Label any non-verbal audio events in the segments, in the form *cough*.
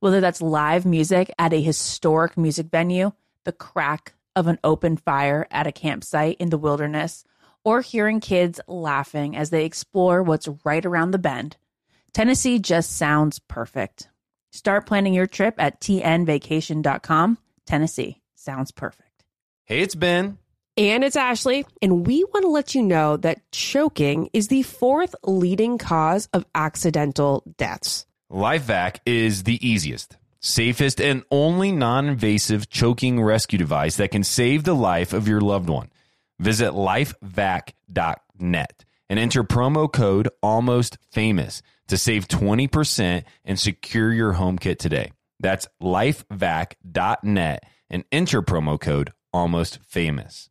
whether that's live music at a historic music venue, the crack of an open fire at a campsite in the wilderness, or hearing kids laughing as they explore what's right around the bend. Tennessee just sounds perfect. Start planning your trip at tnvacation.com. Tennessee sounds perfect. Hey, it's Ben. And it's Ashley, and we want to let you know that choking is the fourth leading cause of accidental deaths. LifeVac is the easiest, safest, and only non invasive choking rescue device that can save the life of your loved one. Visit lifevac.net and enter promo code almost famous to save 20% and secure your home kit today. That's lifevac.net and enter promo code almost famous.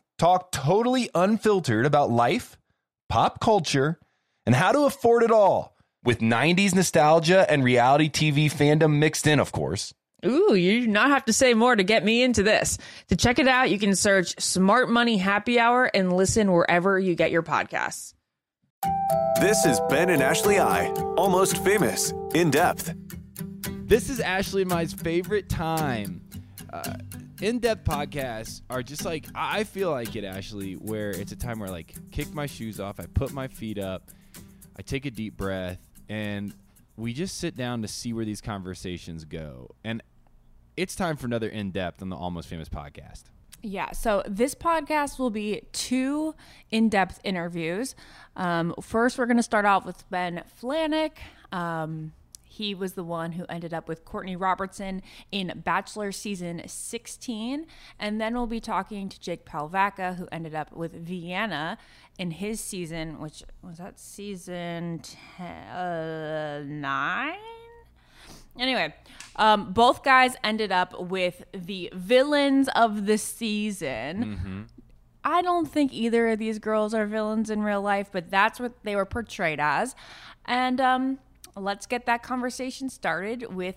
talk totally unfiltered about life, pop culture, and how to afford it all with 90s nostalgia and reality TV fandom mixed in, of course. Ooh, you do not have to say more to get me into this. To check it out, you can search Smart Money Happy Hour and listen wherever you get your podcasts. This is Ben and Ashley I, almost famous, in depth. This is Ashley and my's favorite time. Uh, in-depth podcasts are just like I feel like it actually where it's a time where I like kick my shoes off, I put my feet up, I take a deep breath, and we just sit down to see where these conversations go. And it's time for another in-depth on the Almost Famous podcast. Yeah, so this podcast will be two in depth interviews. Um, first, we're going to start off with Ben Flajnik. Um, he was the one who ended up with Courtney Robertson in Bachelor season 16. And then we'll be talking to Jake Pavelka, who ended up with Vienna in his season, which was that season ten, uh, nine? Anyway, um, both guys ended up with the villains of the season. Mm-hmm. I don't think either of these girls are villains in real life, but that's what they were portrayed as. And um, let's get that conversation started with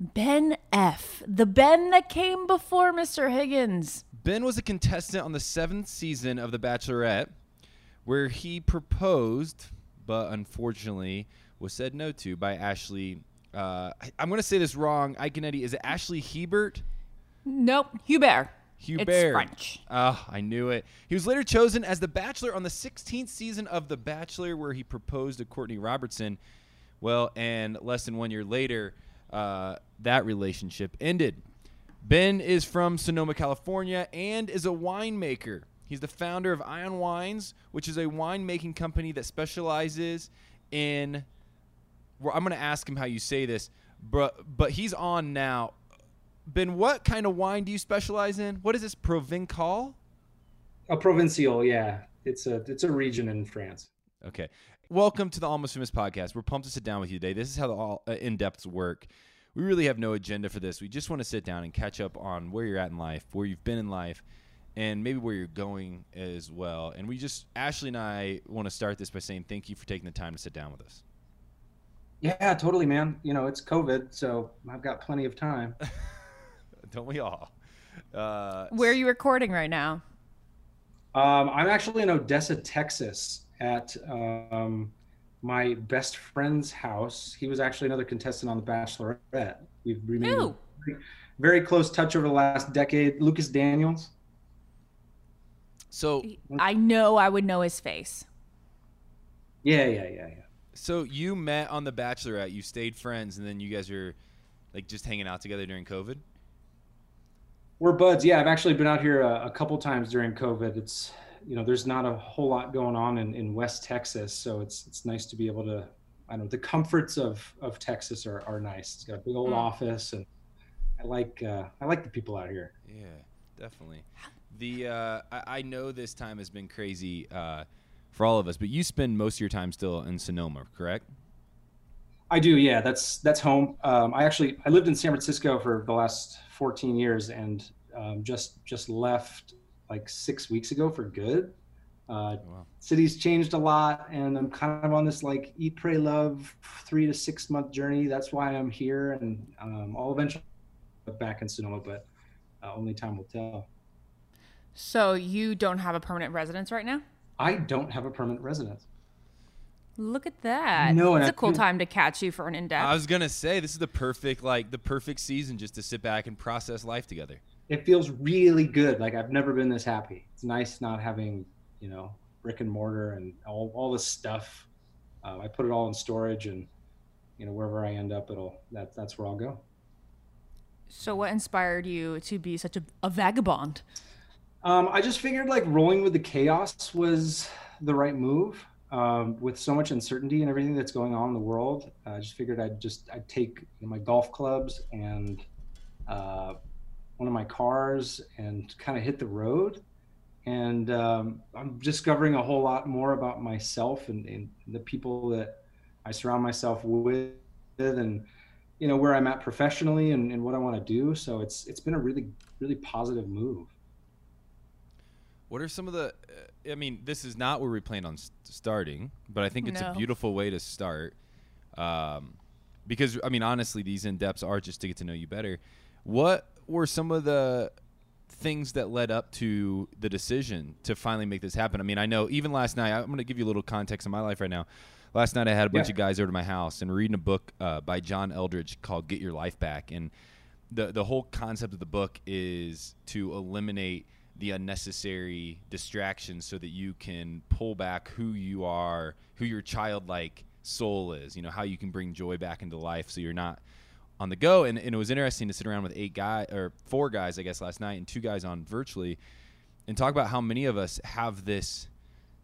Ben F., the Ben that came before Mr. Higgins. Ben was a contestant on the seventh season of The Bachelorette, where he proposed, but unfortunately was said no to by Ashley. Uh, I, am going to say this wrong. Iaconetti, is it Ashley Hebert? Nope, Hubert. Hubert. It's French. Oh, I knew it. He was later chosen as the Bachelor on the 16th season of The Bachelor, where he proposed to Courtney Robertson. Well, and less than one year later, uh, that relationship ended. Ben is from Sonoma, California, and is a winemaker. He's the founder of Ion Wines, which is a winemaking company that specializes in. Well, I'm going to ask him how you say this, but but he's on now. Ben, what kind of wine do you specialize in? What is this Provencal? A provincial, yeah. It's a it's a region in France. Okay. Welcome to the Almost Famous podcast. We're pumped to sit down with you today. This is how the all uh, in depths work. We really have no agenda for this. We just want to sit down and catch up on where you're at in life, where you've been in life, and maybe where you're going as well. And we just Ashley and I want to start this by saying thank you for taking the time to sit down with us. Yeah, totally, man. You know, it's COVID, so I've got plenty of time. *laughs* Don't we all? Uh, Where are you recording right now? Um, I'm actually in Odessa, Texas, at um, my best friend's house. He was actually another contestant on The Bachelorette. We've remained very, very close touch over the last decade. Lucas Daniels. so I know I would know his face. Yeah, yeah, yeah, yeah. so you met on the Bachelorette. You stayed friends, and then you guys are like just hanging out together during COVID. We're buds. Yeah, I've actually been out here a, a couple times during COVID. It's you know, there's not a whole lot going on in, in West Texas, so it's it's nice to be able to. I don't know the comforts of of Texas are, are nice. It's got a big old Mm. office, and I like uh, I like the people out here. Yeah, definitely. The uh, I, I know this time has been crazy uh, for all of us, but you spend most of your time still in Sonoma, correct? I do, yeah. That's that's home. Um, I actually I lived in San Francisco for the last 14 years, and um, just just left like six weeks ago for good. Uh, Wow. city's changed a lot, and I'm kind of on this like eat, pray, love three to six month journey. That's why I'm here, and um, I'll eventually be back in Sonoma, but uh, only time will tell. So you don't have a permanent residence right now? I don't have a permanent residence. Look at that. No, it's a cool couldn't- time to catch you for an in depth. I was gonna say this is the perfect like the perfect season just to sit back and process life together. It feels really good. Like I've never been this happy. It's nice not having, you know, brick and mortar and all, all this stuff. Uh, I put it all in storage and, you know, wherever I end up, it'll, that, that's where I'll go. so what inspired you to be such a, a vagabond? Um, I just figured like rolling with the chaos was the right move. Um, with so much uncertainty and everything that's going on in the world, I just figured I'd just I'd take you know, my golf clubs and uh, one of my cars and kind of hit the road. And um, I'm discovering a whole lot more about myself and, and the people that I surround myself with, and you know where I'm at professionally and, and what I want to do. So it's it's been a really really positive move. What are some of the? Uh, I mean, this is not where we plan on s- starting, but I think it's No. a beautiful way to start. Um, because I mean, honestly, these in depths are just to get to know you better. What were some of the things that led up to the decision to finally make this happen? I mean, I know even last night. I'm going to give you a little context in my life right now. Last night, I had a bunch Yeah. of guys over to my house and reading a book uh, by John Eldredge called "Get Your Life Back," and the the whole concept of the book is to eliminate the unnecessary distractions so that you can pull back who you are, who your childlike soul is, you know, how you can bring joy back into life so you're not on the go. And, and it was interesting to sit around with eight guys or four guys, I guess, last night and two guys on virtually and talk about how many of us have this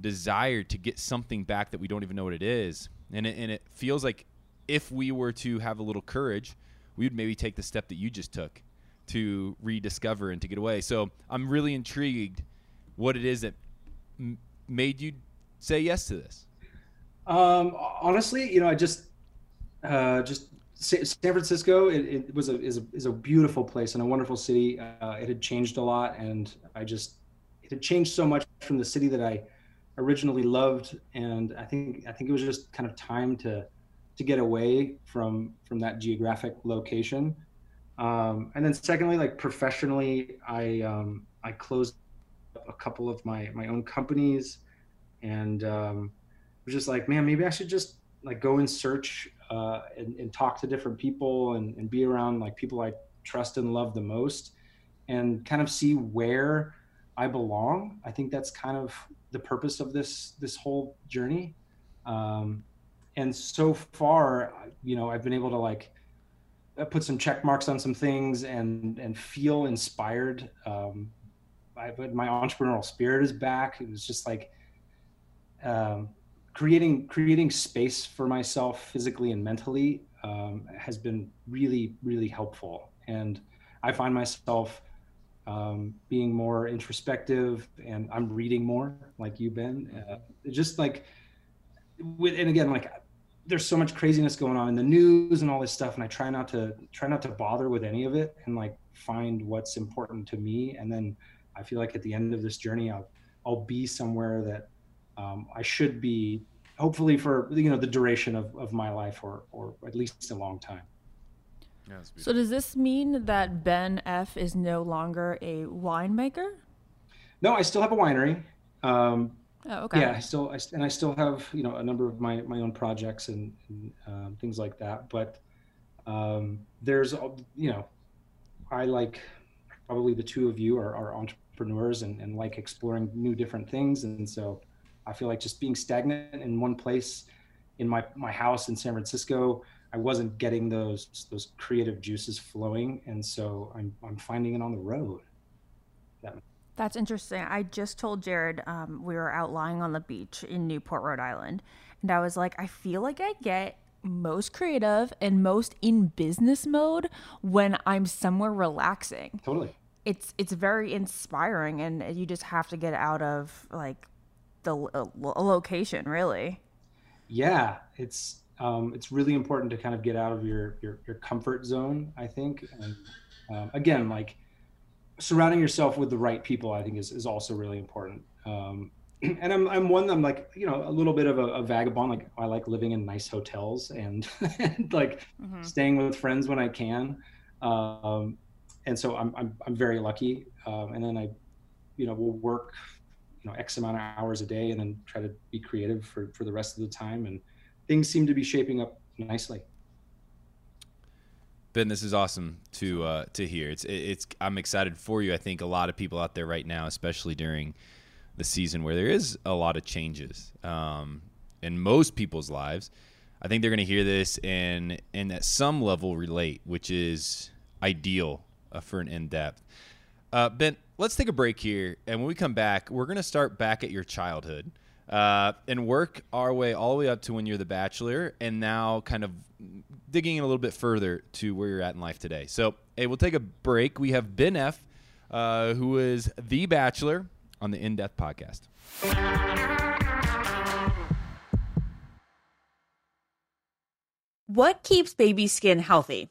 desire to get something back that we don't even know what it is. And it, and it feels like if we were to have a little courage, we would maybe take the step that you just took to rediscover and to get away. So I'm really intrigued what it is that m- made you say yes to this. Um, honestly, you know, I just, uh, just San Francisco. It, it was a is a is a beautiful place and a wonderful city. Uh, it had changed a lot, and I just it had changed so much from the city that I originally loved, and I think I think it was just kind of time to to get away from from that geographic location. Um, and then secondly, like professionally, I um, I closed a couple of my my own companies, and um, was just like, man, maybe I should just like go and search uh, and, and, talk to different people and, and be around like people I trust and love the most and kind of see where I belong. I think that's kind of the purpose of this this whole journey. Um, and so far, you know, I've been able to like uh, put some check marks on some things and and feel inspired. Um, I, my entrepreneurial spirit is back. It was just like um, creating creating space for myself physically and mentally um, has been really really helpful. And I find myself um, being more introspective, and I'm reading more, like you, Ben. Uh, just like with, and again, like there's so much craziness going on in the news and all this stuff, and I try not to try not to bother with any of it, and like find what's important to me, and then I feel like at the end of this journey, I'll I'll be somewhere that um, I should be, hopefully for you know the duration of, of my life, or or at least a long time. Yeah, so does this mean that Ben F is no longer a winemaker? No, I still have a winery. Um, oh, okay. Yeah, I still, I, and I still have you know a number of my my own projects and, and um, things like that. But um, there's you know, I like probably the two of you are, are entrepreneurs and, and like exploring new different things, and so I feel like just being stagnant in one place in my my house in San Francisco I wasn't getting those those creative juices flowing, and so I'm I'm finding it on the road. That That's interesting. I just told Jared um, we were out lying on the beach in Newport, Rhode Island, and I was like, I feel like I get most creative and most in business mode when I'm somewhere relaxing. Totally. It's it's very inspiring, and you just have to get out of like the uh, location, really. Yeah, it's um, it's really important to kind of get out of your your, your comfort zone. I think, and um, again, like surrounding yourself with the right people, I think is is also really important. Um, *clears throat* and I'm I'm one I'm like you know a little bit of a, a vagabond. Like I like living in nice hotels and, *laughs* and like mm-hmm. staying with friends when I can. Um, and so I'm I'm I'm very lucky. Um, and then I, you know, will work, you know, X amount of hours a day, and then try to be creative for for the rest of the time and things seem to be shaping up nicely. Ben, this is awesome to uh, to hear. It's it's I'm excited for you. I think a lot of people out there right now, especially during the season where there is a lot of changes um, in most people's lives, I think they're going to hear this and and at some level relate, which is ideal uh, for an in depth. Uh, ben, let's take a break here, and when we come back, we're going to start back at your childhood uh, and work our way all the way up to when you're the bachelor, and now kind of digging in a little bit further to where you're at in life today. So, hey, we'll take a break. We have Ben F, uh, who is the bachelor on the In Depth podcast. What keeps baby skin healthy?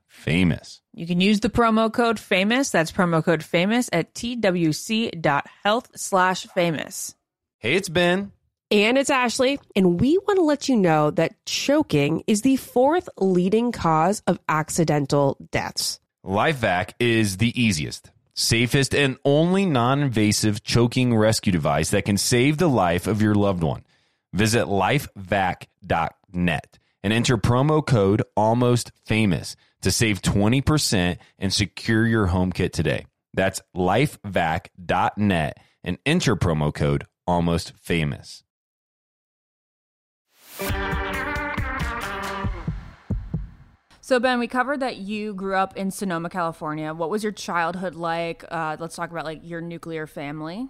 famous. You can use the promo code famous. That's promo code famous at twc.health slash famous. Hey, it's Ben. And it's Ashley, and we want to let you know that choking is the fourth leading cause of accidental deaths. LifeVac is the easiest, safest, and only non invasive choking rescue device that can save the life of your loved one. Visit lifevac.net and enter promo code almost famous to save 20% and secure your home kit today. That's lifevac.net and enter promo code almost famous. So, Ben, we covered that you grew up in Sonoma, California. What was your childhood like? Uh, let's talk about like your nuclear family.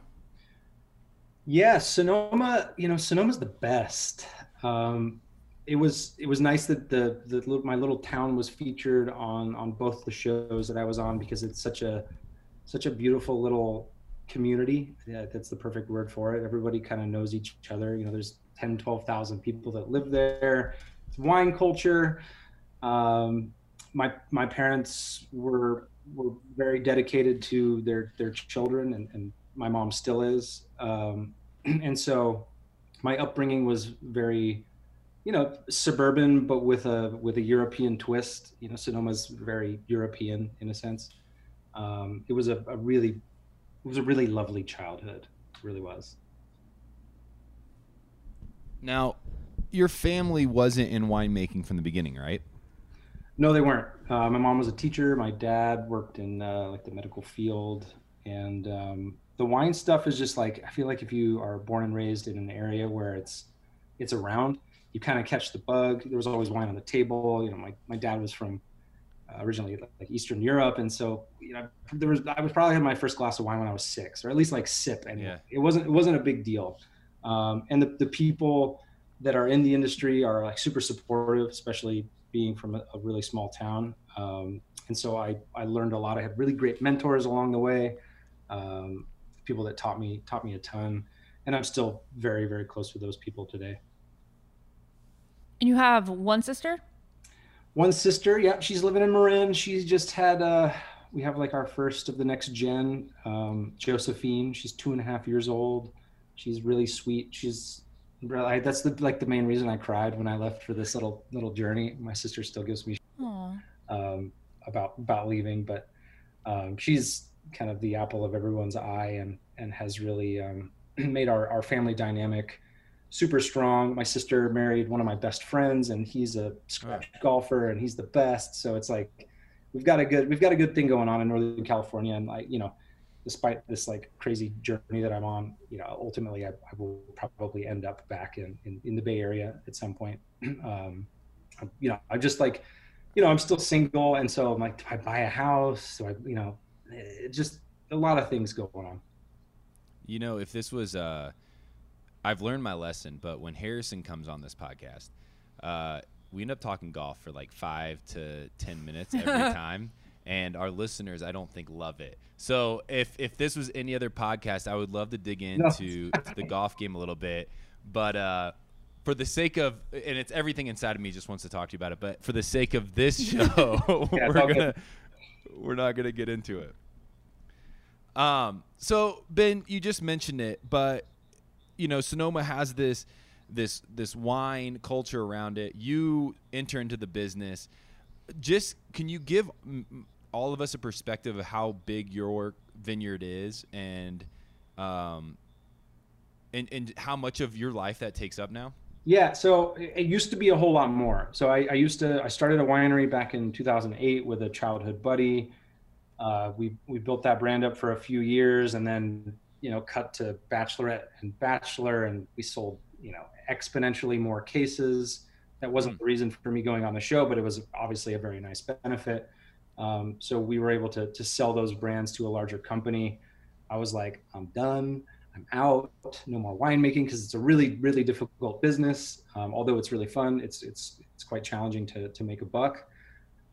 Yeah, Sonoma, you know, Sonoma's the best. Um, it was it was nice that the the my little town was featured on on both the shows that I was on because it's such a such a beautiful little community. Yeah, that's the perfect word for it. Everybody kind of knows each other. You know, there's 10, 12,000 people that live there. It's wine culture. Um, my my parents were were very dedicated to their their children, and, and my mom still is. Um, *clears throat* and so, my upbringing was very, you know, suburban, but with a with a European twist. You know, Sonoma's very European in a sense. Um, it was a, a really it was a really lovely childhood. It really was. Now, your family wasn't in winemaking from the beginning, right? No, they weren't. Uh, my mom was a teacher. My dad worked in uh, like the medical field, and um, the wine stuff is just like I feel like if you are born and raised in an area where it's it's around, you kind of catch the bug. There was always wine on the table. You know, my my dad was from uh, originally like Eastern Europe, and so you know there was I was probably had my first glass of wine when I was six, or at least like sip, and Yeah. it wasn't it wasn't a big deal. Um, and the the people that are in the industry are like super supportive, especially being from a, a really small town. Um, and so I, I learned a lot. I had really great mentors along the way, um, people that taught me taught me a ton, and I'm still very very close with those people today. And you have one sister? One sister, yeah, she's living in Marin. She's just had uh, we have like our first of the next gen, um, Josephine. She's two and a half years old. She's really sweet. She's really, that's the like the main reason I cried when I left for this little little journey. My sister still gives me um, about about leaving, but um, she's kind of the apple of everyone's eye and and has really um, *clears throat* made our, our family dynamic super strong. My sister married one of my best friends, and he's a scratch golfer, and he's the best. So it's like we've got a good we've got a good thing going on in Northern California, and like you know, despite this like crazy journey that I'm on, you know, ultimately I, I will probably end up back in, in, in the Bay Area at some point. *clears throat* Um, you know, I'm just like, you know, I'm still single. And so I'm like, do I buy a house? So I, you know, it just a lot of things going on. You know, if this was, uh, I've learned my lesson, but when Harrison comes on this podcast, uh, we end up talking golf for like five to 10 minutes every *laughs* time. And our listeners, I don't think love it. So if, if this was any other podcast, I would love to dig into to the golf game a little bit. But, uh, for the sake of and it's everything inside of me just wants to talk to you about it but for the sake of this *laughs* show Yeah, we're gonna good. we're not gonna get into it um so ben you just mentioned it but you know sonoma has this this this wine culture around it you enter into the business just can you give all of us a perspective of how big your vineyard is and um and, and how much of your life that takes up now Yeah, so it it used to be a whole lot more. So I, I used to I started a winery back in 2008 with a childhood buddy. Uh, we we built that brand up for a few years, and then you know cut to bachelorette and bachelor, and we sold you know exponentially more cases. That wasn't the reason for me going on the show, but it was obviously a very nice benefit. Um, so we were able to to sell those brands to a larger company. I was like, I'm done. I'm out. No more winemaking because it's a really, really difficult business. Um, although it's really fun, it's it's it's quite challenging to to make a buck.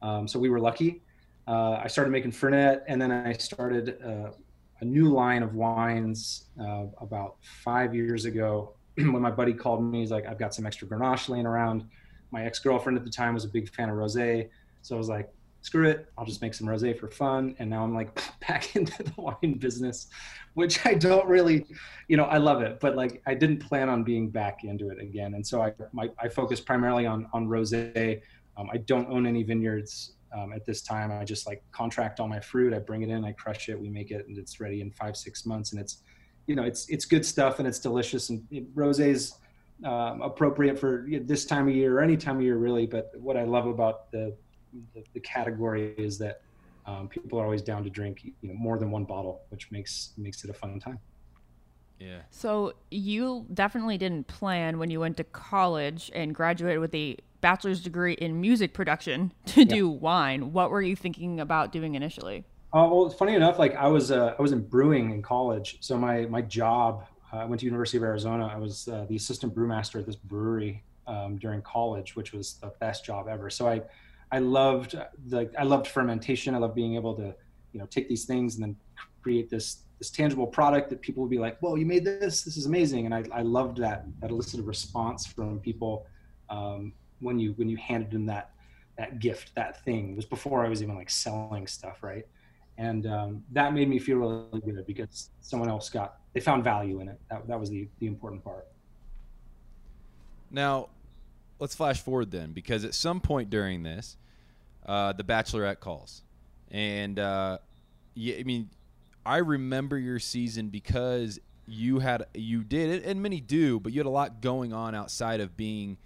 Um, so we were lucky. Uh, I started making Fernet, and then I started uh, a new line of wines uh, about five years ago. *clears throat* when my buddy called me, he's like, "I've got some extra Grenache laying around." My ex-girlfriend at the time was a big fan of rosé, so I was like, screw it i'll just make some rosé for fun and now i'm like *laughs* back *laughs* into the wine business which i don't really you know i love it but like i didn't plan on being back into it again and so i my, i focus primarily on on rosé um, i don't own any vineyards um, at this time i just like contract all my fruit i bring it in i crush it we make it and it's ready in five six months and it's you know it's it's good stuff and it's delicious and it, rosé's um, appropriate for this time of year or any time of year really but what i love about the the, the category is that um, people are always down to drink you know more than one bottle, which makes makes it a fun time. Yeah So you definitely didn't plan when you went to college and graduated with a bachelor's degree in music production *laughs* to do wine. What were you thinking about doing initially? Uh, well, funny enough, like I was uh, I was in brewing in college, so my my job uh, I went to University of Arizona. I was uh, the assistant brewmaster at this brewery um, during college, which was the best job ever. So I I loved the I loved fermentation. I loved being able to you know take these things and then create this this tangible product that people would be like, "Whoa, you made this! This is amazing!" And I, I loved that that elicited response from people um, when you when you handed them that that gift, that thing. It was before I was even like selling stuff, right? And um, that made me feel really good because someone else got they found value in it. That that was the the important part. Now, let's flash forward then, because at some point during this, uh, the Bachelorette calls, and uh, yeah, I mean, I remember your season because you had you did it, and many do, but you had a lot going on outside of being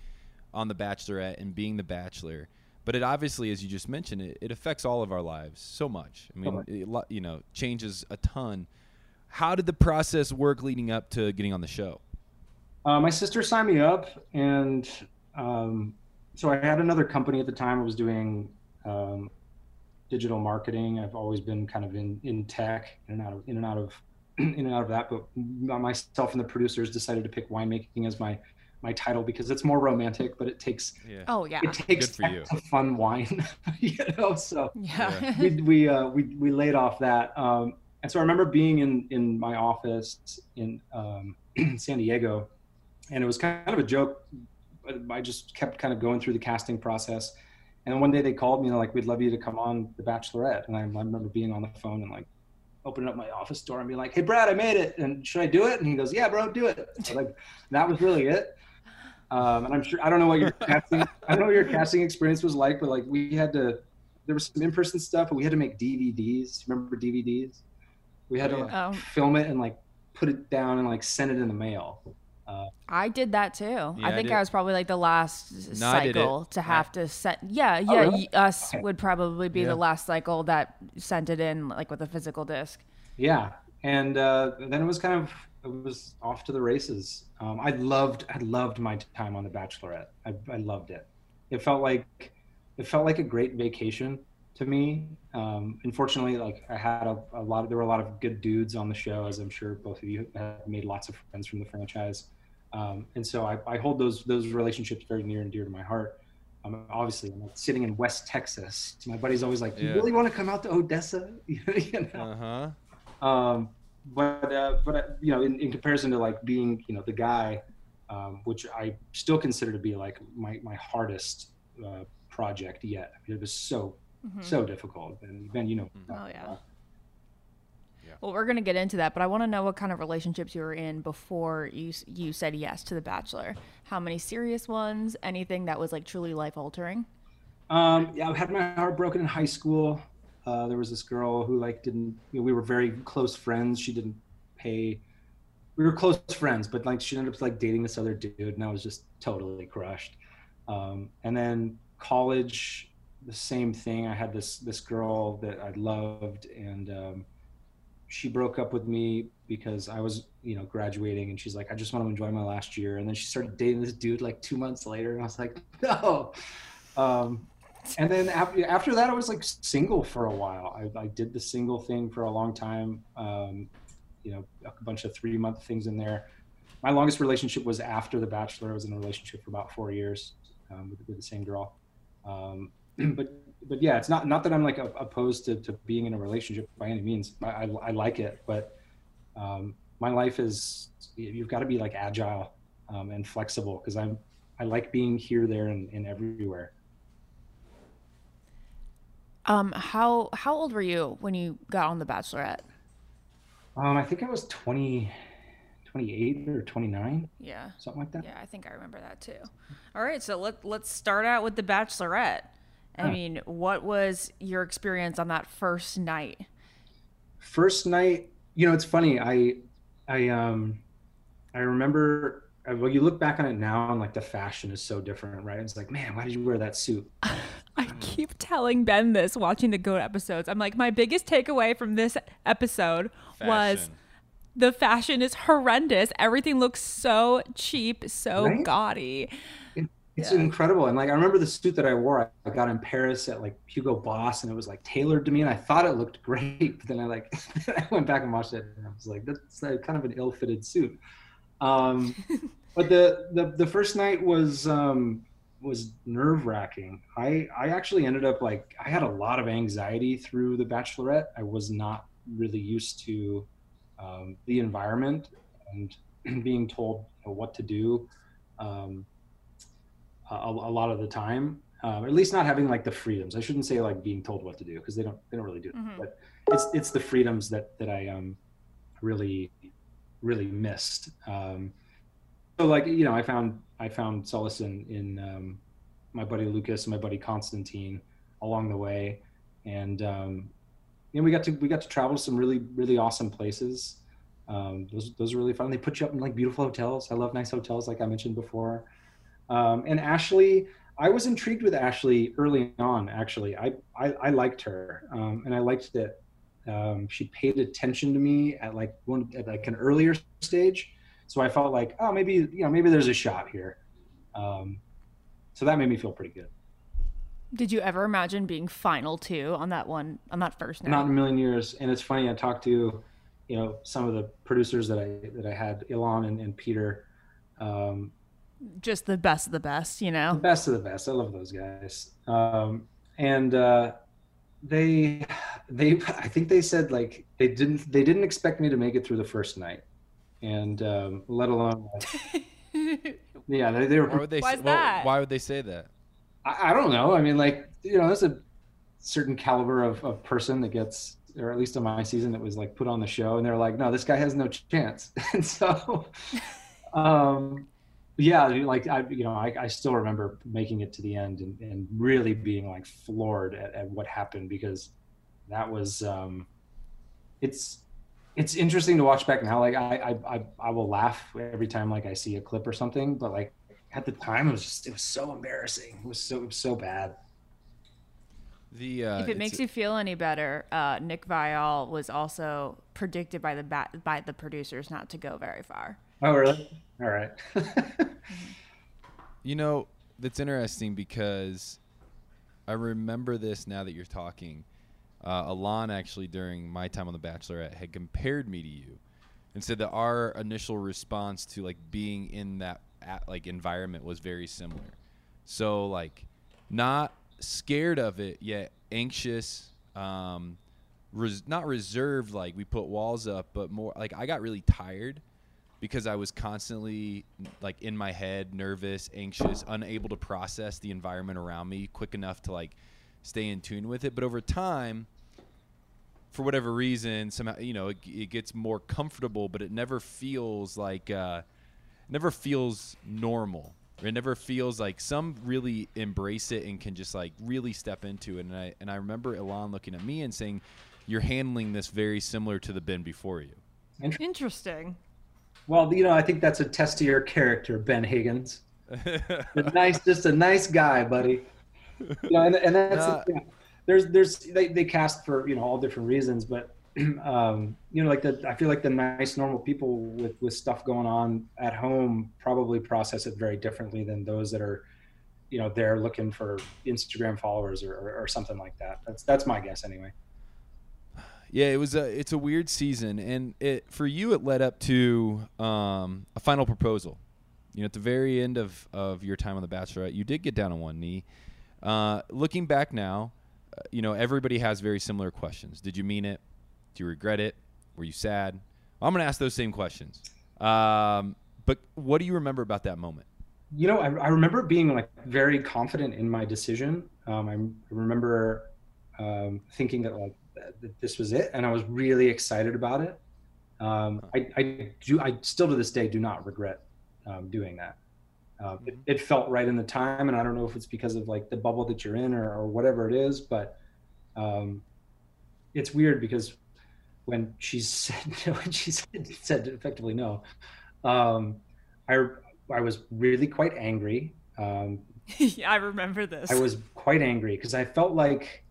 on the Bachelorette and being the Bachelor. But it obviously, as you just mentioned, it, it affects all of our lives so much. I mean, it, you know, changes a ton. How did the process work leading up to getting on the show? Uh, my sister signed me up, and um, so I had another company at the time. I was doing um, digital marketing. I've always been kind of in in tech, in and out of in and out of *clears throat* in and out of that. But myself and the producers decided to pick winemaking as my my title because it's more romantic, but it takes Yeah. Oh yeah. it takes Good for you. a fun wine, *laughs* you know. So Yeah. we we uh, we we laid off that. Um, and so I remember being in in my office in um, *clears throat* San Diego, and it was kind of a joke. I just kept kind of going through the casting process, and one day they called me and they're like, "We'd love you to come on The Bachelorette." And I, I remember being on the phone and like opening up my office door and being like, "Hey, Brad, I made it, and should I do it?" And he goes, "Yeah, bro, do it." So like that was really it. Um, and I'm sure I don't know what your *laughs* casting I don't know what your casting experience was like, but like we had to there was some in-person stuff, but we had to make DVDs. Remember DVDs? We had to like, Oh. film it and like put it down and like send it in the mail. Uh, I did that too. Yeah, I I think did. I, was probably like the last No, cycle to have to set. Yeah, Oh, yeah. really? Us Okay. would probably be Yeah. the last cycle that sent it in like with a physical disc. yeah, and uh, then it was kind of it was off to the races. Um, I loved I loved my time on The Bachelorette. I, I loved it. It felt like it felt like a great vacation to me. Um, unfortunately, like I had a, a lot of there were a lot of good dudes on the show, as I'm sure both of you have made lots of friends from the franchise. Um, and so I, I, hold those those relationships very near and dear to my heart. Um, obviously, I'm sitting in West Texas. My buddy's always like, "Do you yeah. really want to come out to Odessa?" *laughs* you know? Uh huh. Um, but uh, but uh, you know, in, in, comparison to like being you know the guy, um, which I still consider to be like my my hardest uh, project yet. It was so mm-hmm. so difficult, and Ben, you know. Oh yeah. Well, we're gonna get into that, but I want to know what kind of relationships you were in before you you said yes to The Bachelor. How many serious ones? Anything that was like truly life altering? Um, yeah, I had my heart broken in high school. Uh, there was this girl who like didn't. You know, we were very close friends. She didn't pay. We were close friends, but like she ended up like dating this other dude, and I was just totally crushed. Um, and then college, the same thing. I had this this girl that I loved, and um, she broke up with me because I was, you know, graduating, and she's like, I just want to enjoy my last year. And then she started dating this dude like two months later, and I was like, *laughs* no. Um, and then after, after that, I was like single for a while. I, I did the single thing for a long time. Um, you know, a bunch of three month things in there. My longest relationship was after The Bachelor. I was in a relationship for about four years um, with, with, the same girl. Um, *clears throat* but but yeah, it's not not that I'm like a, opposed to, to being in a relationship by any means. I, I, I like it, but um, my life is you've got to be like agile um, and flexible because I'm I like being here, there, and, and everywhere. Um, how how old were you when you got on The Bachelorette? Um, I think I was 20, 28 or 29. Yeah. Something like that. Yeah, I think I remember that too. All right, so let let's start out with The Bachelorette. I mean, what was your experience on that first night? First night, you know, it's funny. I, I, um, I remember. Uh, well, you look back on it now, and like the fashion is so different, right? It's like, man, why did you wear that suit? *laughs* I keep telling Ben this watching the GOAT episodes. I'm like, my biggest takeaway from this episode fashion. was the fashion is horrendous. Everything looks so cheap, so right? gaudy. It's yeah. incredible. And like, I remember the suit that I wore, I got in Paris at like Hugo Boss and it was like tailored to me. And I thought it looked *laughs* great. But then I like, *laughs* I went back and watched it and I was like, that's like kind of an ill fitted suit. Um, *laughs* but the, the, the first night was, um, was nerve wracking. I, I actually ended up like, I had a lot of anxiety through the bachelorette. I was not really used to, um, the environment and *clears throat* being told you know, what to do. Um, a, a lot of the time, uh, at least not having like the freedoms. I shouldn't say like being told what to do because they don't they don't really do it. Mm-hmm. But it's it's the freedoms that that I um really really missed. Um, so like you know I found I found solace in in um, my buddy Lucas and my buddy Constantine along the way, and um, you know we got to we got to travel to some really really awesome places. Um, those those are really fun. They put you up in like beautiful hotels. I love nice hotels, like I mentioned before. Um, and Ashley, I was intrigued with Ashley early on. Actually, I I, I liked her, um, and I liked that um, she paid attention to me at like one at like an earlier stage. So I felt like, oh, maybe you know, maybe there's a shot here. Um, so that made me feel pretty good. Did you ever imagine being final two on that one on that first night? Not in a million years. And it's funny. I talked to, you know, some of the producers that I that I had, Elan and, and Peter. Um, just the best of the best, you know. The best of the best. I love those guys. Um, and uh, they, they, I think they said like they didn't, they didn't expect me to make it through the first night, and um, let alone. Like, *laughs* yeah, they, they were. Why would they? Why, say, well, why would they say that? I, I, don't know. I mean, like you know, there's a certain caliber of, of person that gets or at least on my season that was like put on the show and they're like no this guy has no chance *laughs* and so *laughs* um yeah like i you know i, I still remember making it to the end and, and really being like floored at, at what happened because that was um it's it's interesting to watch back now. Like I, I i will laugh every time like i see a clip or something but like at the time it was just it was so embarrassing. It was so it was so bad. The uh, if it makes you feel any better, uh, Nick Viall was also predicted by the ba- by the producers not to go very far. Oh, really? All right. *laughs* You know, that's interesting because I remember this now that you're talking. Uh, Elan actually, during my time on The Bachelorette, had compared me to you and said that our initial response to like being in that at, like environment was very similar. So like, not scared of it yet anxious. Um, res- not reserved like we put walls up, but more like I got really tired because I was constantly like in my head, nervous, anxious, unable to process the environment around me quick enough to like stay in tune with it. But over time, for whatever reason, somehow you know it, it gets more comfortable, but it never feels like uh, never feels normal. It never feels like some really embrace it and can just like really step into it. And I and I remember Elan looking at me and saying, "You're handling this very similar to the Ben before you." Interesting. Well, you know, I think that's a test of your character, Ben Higgins. *laughs* a nice, just a nice guy, buddy. You know, and, and that's Nah. you there's there's they, they cast for you know all different reasons, but *clears throat* um, you know, like the I feel like the nice normal people with with stuff going on at home probably process it very differently than those that are you know they're looking for Instagram followers or, or, or something like that. That's that's my guess anyway. Yeah, it was a it's a weird season, and it for you it led up to um, a final proposal. You know, at the very end of, of your time on The Bachelorette, you did get down on one knee. Uh, looking back now, uh, you know everybody has very similar questions. Did you mean it? Do you regret it? Were you sad? I'm going to ask those same questions. Um, but what do you remember about that moment? you know, I, I remember being like very confident in my decision. Um, I remember um, thinking that like that that this was it, and I was really excited about it. Um, I, I do. I still to this day do not regret um, doing that. Um, it, it felt right in the time, and I don't know if it's because of like the bubble that you're in or, or whatever it is, but um, it's weird because when she *laughs* said when she said, said effectively no, um, I I was really quite angry. Um, *laughs* yeah, I remember this. I was quite angry because I felt like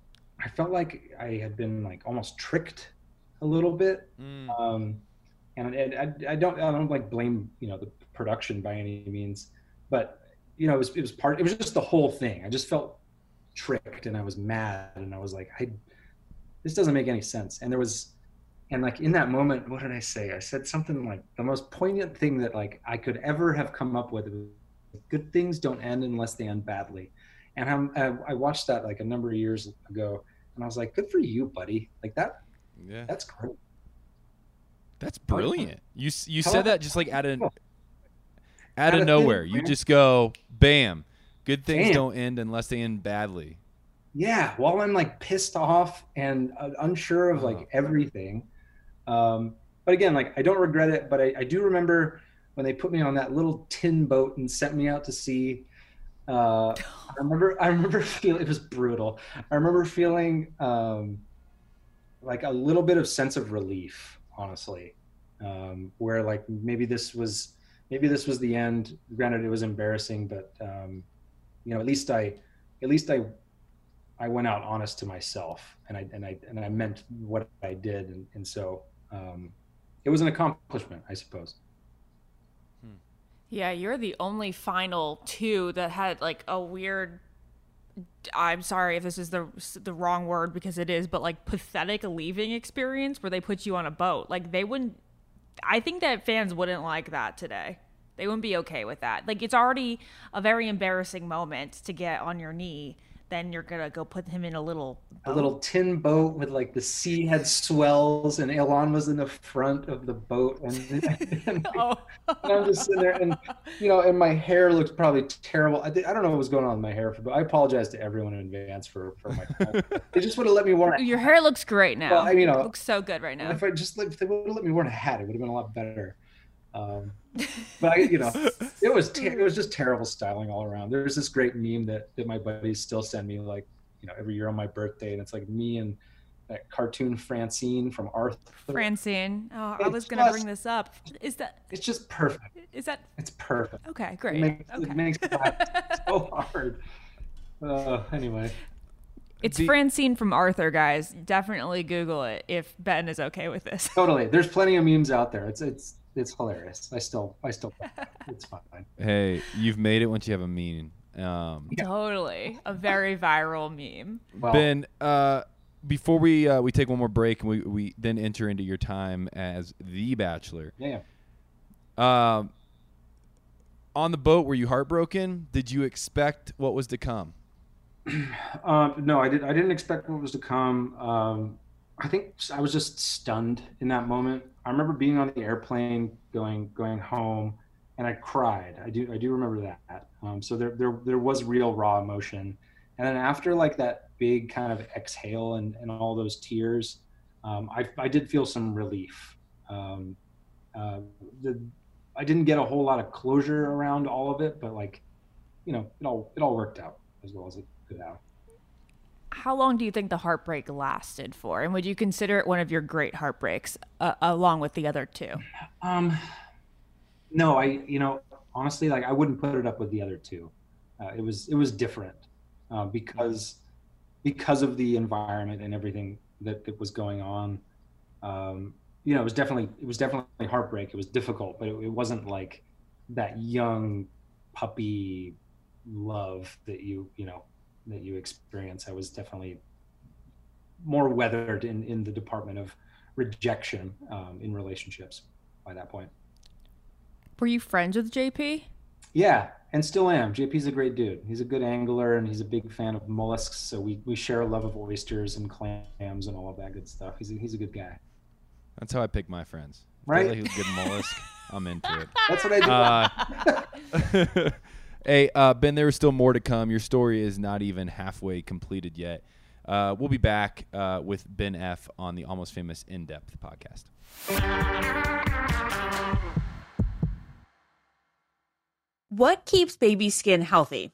I felt like I had been like almost tricked a little bit. Um, and and I, I don't I don't like blame you know the production by any means, but you know it was it was part it was just the whole thing. I just felt tricked and I was mad and I was like I this doesn't make any sense. And there was and like in that moment, what did I say? I said something like the most poignant thing that like I could ever have come up with. was, Good things don't end unless they end badly. And I'm, I, I watched that like a number of years ago, and I was like, "Good for you, buddy! Like that, Yeah, that's great." that's brilliant. You you said that just like out of out of nowhere. You just go, bam. Good things Bam. don't end unless they end badly. yeah while i'm like pissed off and uh, unsure of like Uh-huh. everything um but again like i don't regret it but I, I do remember when they put me on that little tin boat and sent me out to sea uh i remember i remember *laughs* feeling it was brutal. I remember feeling um like a little bit of sense of relief honestly. Um where like maybe this was maybe this was the end. Granted it was embarrassing but um you know at least i at least i I went out honest to myself, and I and I and I meant what I did, and, and so um, it was an accomplishment, I suppose. Yeah, you're the only final two that had like a weird. I'm sorry if this is the the wrong word because it is, but like pathetic leaving experience where they put you on a boat. Like they wouldn't. I think that fans wouldn't like that today. They wouldn't be okay with that. Like it's already a very embarrassing moment to get on your knee. Then you're gonna go put him in a little A little tin boat with like the sea had swells, and Elan was in the front of the boat, and, *laughs* and Oh, I'm just sitting there, and you know, and my hair looks probably terrible. I, thi- I don't know what was going on with my hair, but I apologize to everyone in advance for for my. *laughs* they just would have let me wear. Your hair looks great now. Well, I mean, you know, it looks so good right now. If I just let- if they would have let me wear a hat, it would have been a lot better. Um, *laughs* but I, you know, it was ter- it was just terrible styling all around. There's this great meme that that my buddies still send me, like you know, every year on my birthday, and it's like me and that cartoon Francine from Arthur. Francine. Oh, I was gonna bring this up. Is that It's just perfect. is that It's perfect. okay? It Great. makes, okay. it makes *laughs* so hard. Uh, anyway, It's The- Francine from Arthur, guys. Definitely Google it if Ben is okay with this. Totally. There's plenty of memes out there. It's it's it's hilarious. I still I still *laughs* it's fine. Hey, you've made it once you have a meaning. Um, Totally. A very viral meme. Well, Ben, uh, before we uh, we take one more break and we, we then enter into your time as the Bachelor. yeah, yeah. Um, on the boat, were you heartbroken? Did you expect what was to come? *clears throat* Um, no, I did. I didn't expect what was to come. Um, I think I was just stunned in that moment. I remember being on the airplane going going home, and I cried. I do I do remember that. Um, so there there there was real raw emotion, and then after like that big kind of exhale and, and all those tears, um, I I did feel some relief. Um, uh, the I didn't get a whole lot of closure around all of it, but like, you know, it all it all worked out as well as it could have. How long do you think the heartbreak lasted for? And would you consider it one of your great heartbreaks uh, along with the other two? Um, no, I you know honestly like I wouldn't put it up with the other two. Uh, it was it was different uh, because because of the environment and everything that, that was going on. Um, you know, it was definitely it was definitely heartbreak. It was difficult, but it, it wasn't like that young puppy love that you you know that you experience. I was definitely more weathered in in the department of rejection um, in relationships by that point. Were you friends with JP? Yeah, and still am. JP's a great dude. He's a good angler and he's a big fan of mollusks. So we, we share a love of oysters and clams and all of that good stuff. He's a, he's a good guy. That's how I pick my friends. Right? They're like a good mollusk. I'm into it. *laughs* That's what I do. Uh, *laughs* *laughs* hey, uh, Ben, there is still more to come. Your story is not even halfway completed yet. Uh, we'll be back uh, with Ben F on the Almost Famous In Depth podcast. What keeps baby skin healthy?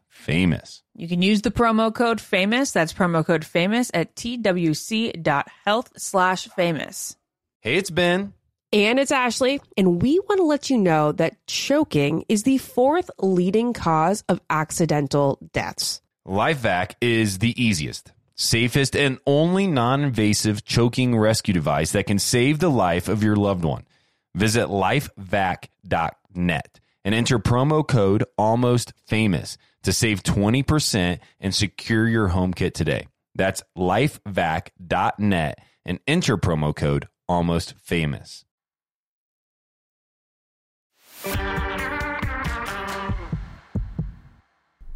famous. You can use the promo code FAMOUS. That's promo code FAMOUS at twc.health slash famous. Hey, it's Ben. And it's Ashley, and we want to let you know that choking is the fourth leading cause of accidental deaths. LifeVac is the easiest, safest, and only non invasive choking rescue device that can save the life of your loved one. Visit lifevac.net and enter promo code almost famous to save 20% and secure your home kit today. That's lifevac.net and enter promo code almost famous.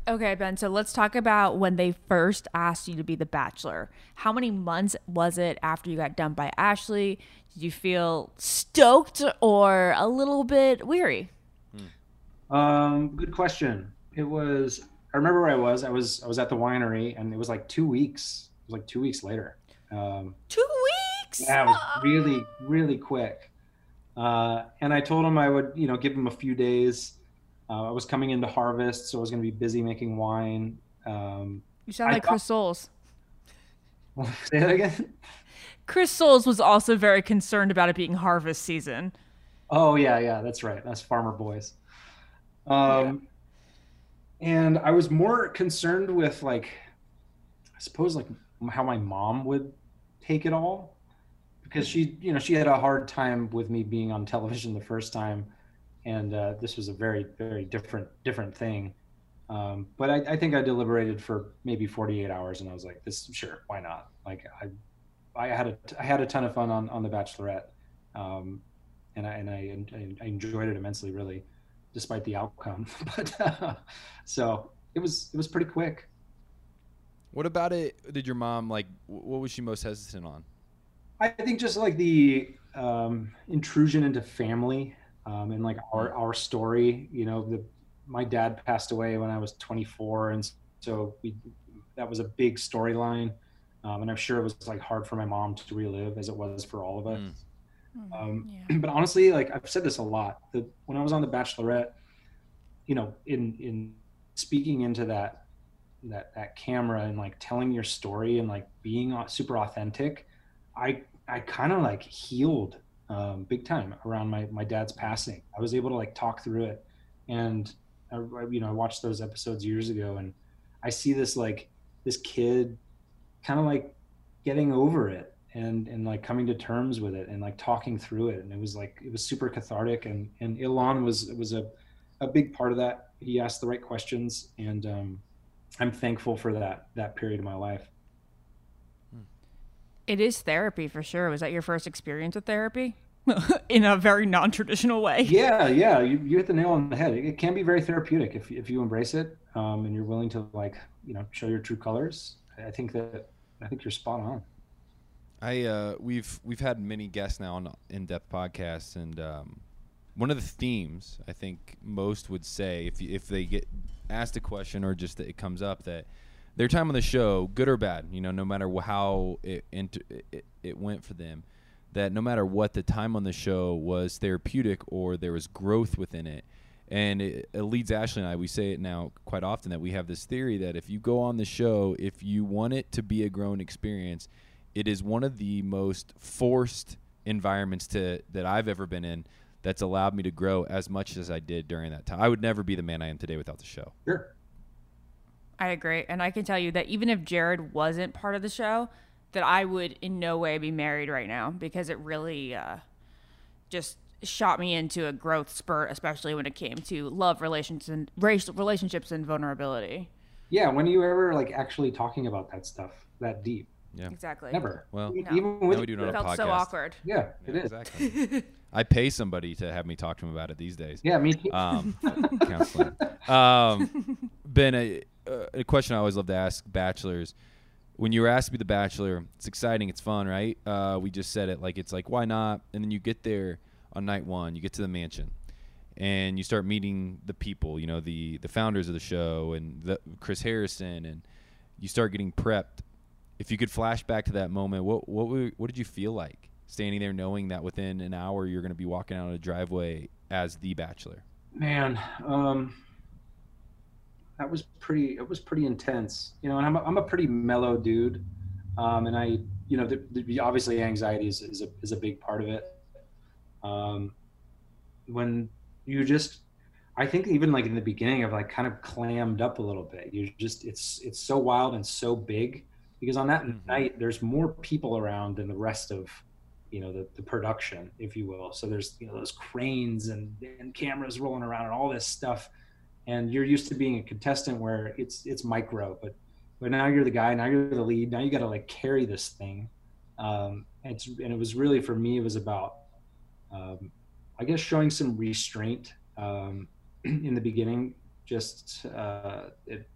Okay, Ben, so let's talk about when they first asked you to be the bachelor. How many months was it after you got dumped by Ashley? Did you feel stoked or a little bit weary? Um, good question. It was. I remember where I was. I was. I was at the winery, and it was like two weeks. It was like two weeks later. Um, Two weeks? yeah, it was really, really quick. Uh, and I told him I would, you know, give him a few days. Uh, I was coming into harvest, so I was going to be busy making wine. Um, You sound I like Chris Soules. *laughs* say that again. Chris Soules was also very concerned about it being harvest season. Oh yeah, yeah, that's right. That's Farmer Boys. Um, and I was more concerned with like, I suppose like how my mom would take it all, because she, you know, she had a hard time with me being on television the first time, and uh, this was a very, very different, different thing. Um, but I, I think I deliberated for maybe 48 hours, and I was like, "This, sure, why not?" Like I, I had a, I had a ton of fun on on the Bachelorette. Um, and I and I, I enjoyed it immensely, really, despite the outcome. *laughs* but uh, so it was it was pretty quick. What about it? Did your mom like? What was she most hesitant on? I think just like the um, intrusion into family um, and like our our story. You know, the my dad passed away when I was 24, and so we that was a big storyline, um, and I'm sure it was like hard for my mom to relive as it was for all of us. Mm. Um, *clears throat* But honestly, like I've said this a lot, that when I was on The Bachelorette, you know, in in speaking into that that that camera and like telling your story and like being super authentic, I I kind of like healed um, big time around my my dad's passing. I was able to like talk through it, and I- you know I watched those episodes years ago, and I see this like this kid kind of like getting over it and and like coming to terms with it and like talking through it. And it was like it was super cathartic. And and Elan was was a a big part of that. He asked the right questions. And um I'm thankful for that that period of my life. It is therapy for sure. Was that your first experience with therapy? *laughs* In a very non traditional way. yeah yeah. You, you hit the nail on the head. It, it can be very therapeutic if if you embrace it um and you're willing to like you know show your true colors. I think that I think you're spot on I uh, we've we've had many guests now on in-depth podcasts, and um, one of the themes I think most would say if if they get asked a question or just that it comes up that their time on the show, good or bad, you know, no matter how it, int- it it went for them, that no matter what the time on the show was therapeutic or there was growth within it. And it, it leads Ashley and I. We say it now quite often that we have this theory that if you go on the show, if you want it to be a grown experience, it is one of the most forced environments to that I've ever been in that's allowed me to grow as much as I did during that time. I would never be the man I am today without the show. sure I agree. And I can tell you that even if Jared wasn't part of the show, that I would in no way be married right now because it really uh, just shot me into a growth spurt, especially when it came to love relations and race relationships and vulnerability. yeah when are you ever like actually talking about that stuff that deep Yeah. Exactly. Never. Well, even, No. even now with we do it on It a felt podcast. so awkward. yeah, Yeah, it is. exactly. *laughs* I pay somebody to have me talk to him about it these days. Yeah, me too. Um, *laughs* counseling. Um, ben, a, a question I always love to ask bachelors: When you were asked to be the bachelor, it's exciting, it's fun, right? Uh, we just said it like it's like why not? And then you get there on night one, you get to the mansion, and you start meeting the people, you know, the the founders of the show and the, Chris Harrison, and you start getting prepped. If you could flash back to that moment, what what were- what did you feel like standing there, knowing that within an hour you're going to be walking out of a driveway as the bachelor? Man, um, that was pretty. It was pretty intense, you know. And I'm a, I'm a pretty mellow dude, um, and I, you know, the, the, obviously anxiety is, is a is a big part of it. Um, when you just, I think even like in the beginning, I've like kind of clammed up a little bit. You just, it's it's so wild and so big because on that Mhm. night there's more people around than the rest of you know the, the production if you will. So there's you know those cranes and, and cameras rolling around and all this stuff. And you're used to being a contestant where it's it's micro but but now you're the guy now you're the lead now you got to like carry this thing. Um and it's and it was really for me it was about um i guess showing some restraint um *clears throat* in the beginning just uh it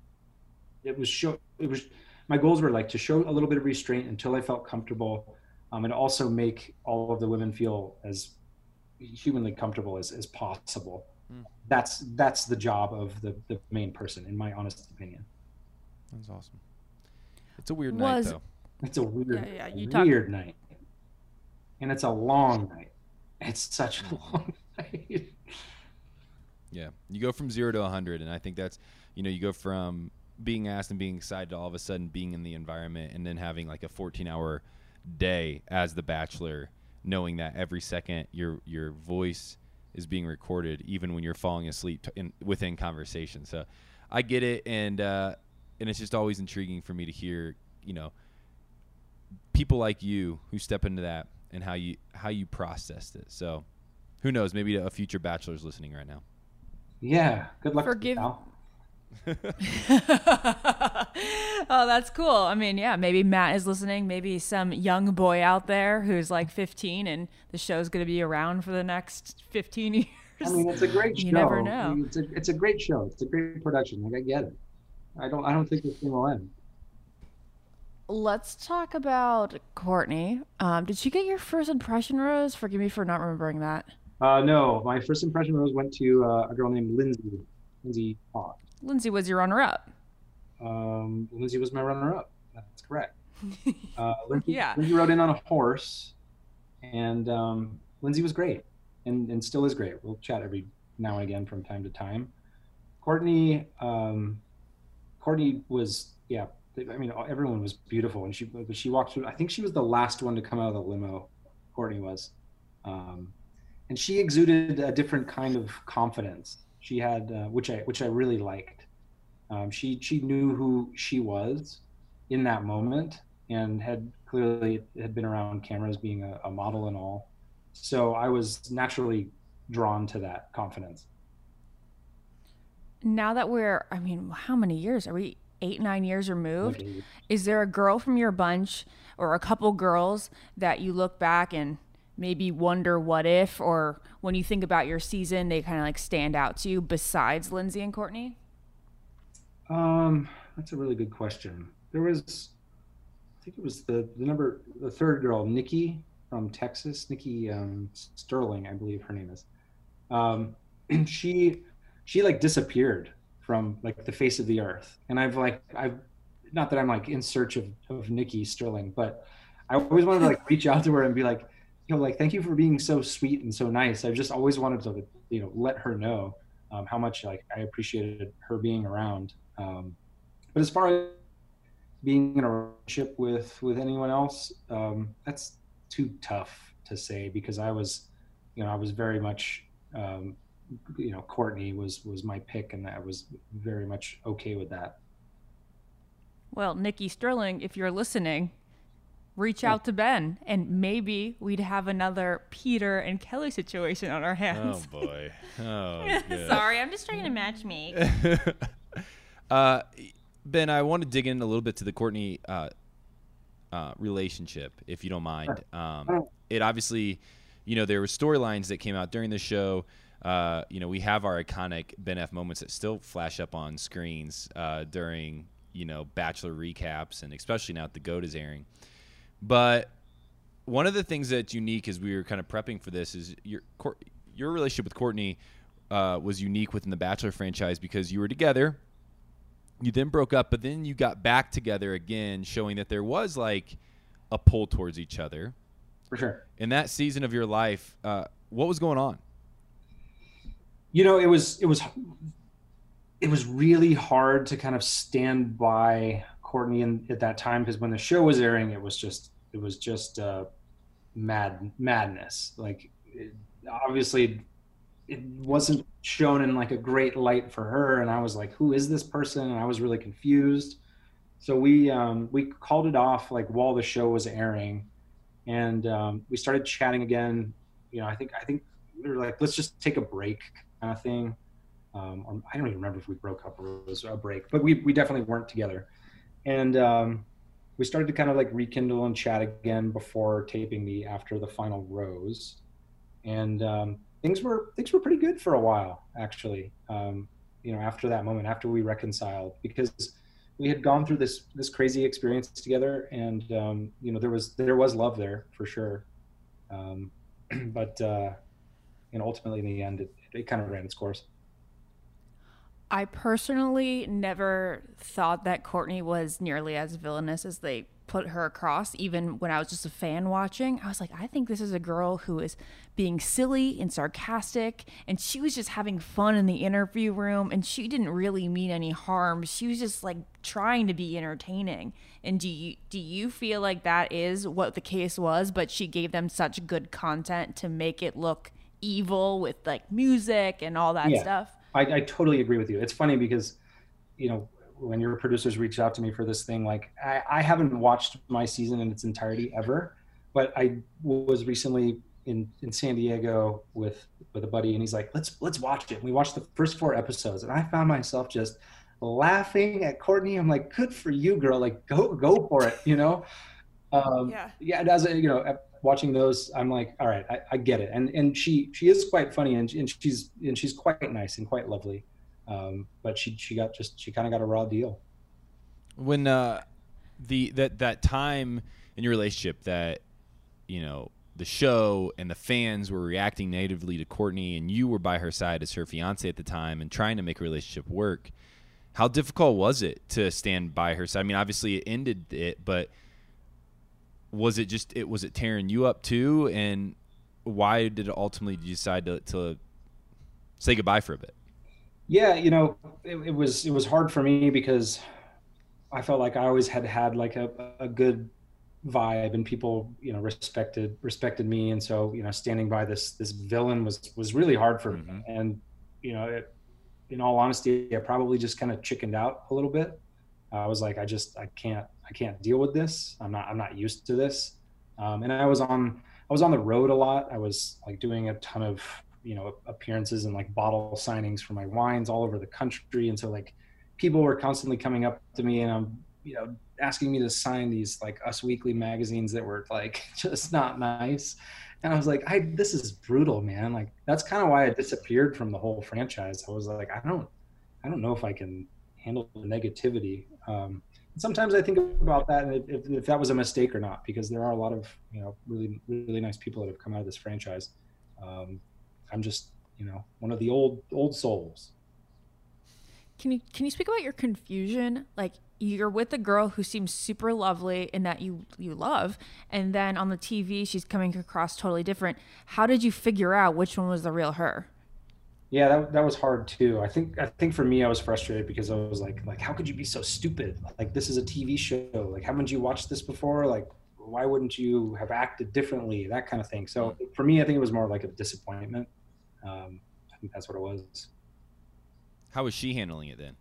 it was show it was my goals were like to show a little bit of restraint until i felt comfortable um, and also make all of the women feel as humanly comfortable as, as possible. Hmm. That's that's the job of the, the main person, in my honest opinion. That's awesome. It's a weird Was- night though. It's a weird, Yeah, yeah, you talk- weird night, and it's a long night. It's such a long *laughs* night. Yeah, you go from zero to a hundred, and I think that's you know you go from being asked and being excited to all of a sudden being in the environment, and then having like a 14-hour day as the Bachelor, knowing that every second your your voice is being recorded, even when you're falling asleep t- in, within conversation. So, I get it, and uh, and it's just always intriguing for me to hear you know people like you who step into that and how you how you processed it. So, who knows? Maybe a future Bachelor's listening right now. Yeah, good luck. Forgive- pal. *laughs* oh, that's cool. I mean, yeah, maybe Matt is listening. Maybe some young boy out there who's like 15 and the show's going to be around for the next 15 *laughs* years. I mean, it's a great show. You never I know. mean, It's a, it's a great show. It's a great production. Like I get it. I don't I don't think this thing will end. Let's talk about Courtney. Um, did she get your first impression, Rose? Forgive me for not remembering that. Uh, no, my first impression rose went to uh, a girl named Lindsay. Lindsay Hawk. Lindsay was your runner up. Um, Lindsay was my runner-up. That's correct. *laughs* Uh, Lindsay, Yeah. Lindsay rode in on a horse, and um, Lindsay was great, and, and still is great. We'll chat every now and again from time to time. Courtney, um, Courtney was yeah. I mean, everyone was beautiful, and she but she walked through. I think she was the last one to come out of the limo. Courtney was, um, and she exuded a different kind of confidence. She had, uh, which I which I really liked. Um, she she knew who she was in that moment, and had clearly had been around cameras, being a, a model and all. So I was naturally drawn to that confidence. Now that we're, I mean, how many years? Are we eight, nine years removed? Is there a girl from your bunch or a couple girls that you look back and maybe wonder what if, or when you think about your season, they kind of like stand out to you besides Lindsay and Courtney? Um, that's a really good question. There was, I think it was the the number the third girl, Nikki from Texas, Nikki um, Sterling, I believe her name is. Um, *clears throat* she she like disappeared from like the face of the earth, and I've like I've not that I'm like in search of of Nikki Sterling, but I always wanted to like reach out to her and be like, you know, like thank you for being so sweet and so nice. I've just always wanted to you know let her know um, how much like I appreciated her being around. Um, but as far as being in a relationship with with anyone else, um, that's too tough to say because I was, you know, I was very much, um, you know, Courtney was was my pick, and I was very much okay with that. Well, Nikki Sterling, if you're listening, reach out to Ben and maybe we'd have another Peter and Kelly situation on our hands. Oh boy. Oh. *laughs* Sorry, I'm just trying to match me. *laughs* uh, Ben, I want to dig in a little bit to the Courtney uh, uh, relationship, if you don't mind. Um, it obviously, you know, there were storylines that came out during the show. Uh, you know, we have our iconic Ben F moments that still flash up on screens uh, during, you know, Bachelor recaps, and especially now that the GOAT is airing. But one of the things that's unique as we were kind of prepping for this is your your relationship with Courtney uh, was unique within the Bachelor franchise because you were together. You then broke up, but then you got back together again, showing that there was like a pull towards each other. For sure. In that season of your life, uh, what was going on? You know, it was it was it was really hard to kind of stand by Courtney in, at that time because when the show was airing, it was just it was just uh, mad madness. Like it, obviously it wasn't shown in like a great light for her and i was like who is this person? And i was really confused. So we um, we called it off like while the show was airing and um, we started chatting again. You know i think i think we were like let's just take a break kind of thing. Um, or i don't even remember if we broke up or it was a break but we, we definitely weren't together and um, we started to kind of like rekindle and chat again before taping the after the final rose. And um, things were things were pretty good for a while actually um, you know after that moment after we reconciled because we had gone through this this crazy experience together and um, you know there was there was love there for sure. Um, *clears throat* but uh, know ultimately in the end it, it kind of ran its course I personally never thought that Courtney was nearly as villainous as they put her across, even when I was just a fan watching. I was like, I think this is a girl who is being silly and sarcastic, and she was just having fun in the interview room, and she didn't really mean any harm. She was just like trying to be entertaining. And do you do you feel like that is what the case was? But she gave them such good content to make it look evil with like music and all that yeah. stuff. I, I totally agree with you. It's funny because, you know, when your producers reached out to me for this thing, like I, I haven't watched my season in its entirety ever, but I was recently in, in San Diego with with a buddy, and he's like, "Let's let's watch it." And we watched the first four episodes, and I found myself just laughing at Courtney. I'm like, "Good for you, girl! Like, go go for it!" You know? Um, yeah. Yeah. As a, you know, watching those, I'm like, all right, I, I, get it. And and she she is quite funny and, and she's and she's quite nice and quite lovely. Um, but she she got just she kind of got a raw deal. When uh, the that that time in your relationship that you know the show and the fans were reacting negatively to Courtney and you were by her side as her fiance at the time and trying to make a relationship work. How difficult was it to stand by her side? I mean, obviously it ended it, but was it just it was it tearing you up too? And why did it ultimately decide to, to say goodbye for a bit? Yeah you know it, it, was it was hard for me because i felt like i always had had like a, a good vibe and people you know respected respected me. And so you know standing by this this villain was was really hard for mm-hmm. me and you know it, in all honesty i probably just kind of chickened out a little bit. I was like i just i can't I can't deal with this. I'm not I'm not used to this. Um, and I was on I was on the road a lot. I was like doing a ton of you know appearances and like bottle signings for my wines all over the country. And so like people were constantly coming up to me and I'm you know asking me to sign these like Us Weekly magazines that were like *laughs* just not nice. And I was like, I this is brutal, man. Like that's kind of why I disappeared from the whole franchise. I was like, I don't I don't know if I can handle the negativity. Um, sometimes I think about that and if, if, that was a mistake or not, because there are a lot of you know really really nice people that have come out of this franchise. Um, I'm just you know one of the old old souls. Can you can you speak about your confusion? Like you're with a girl who seems super lovely and that you you love, and then on the TV she's coming across totally different. How did you figure out which one was the real her? Yeah that, that was hard too. I think i think for me i was frustrated because i was like like how could you be so stupid? Like this is a tv show. Like haven't you watched this before? Like why wouldn't you have acted differently? That kind of thing. So for me i think it was more like a disappointment. Um, i think that's what it was. How was she handling it then?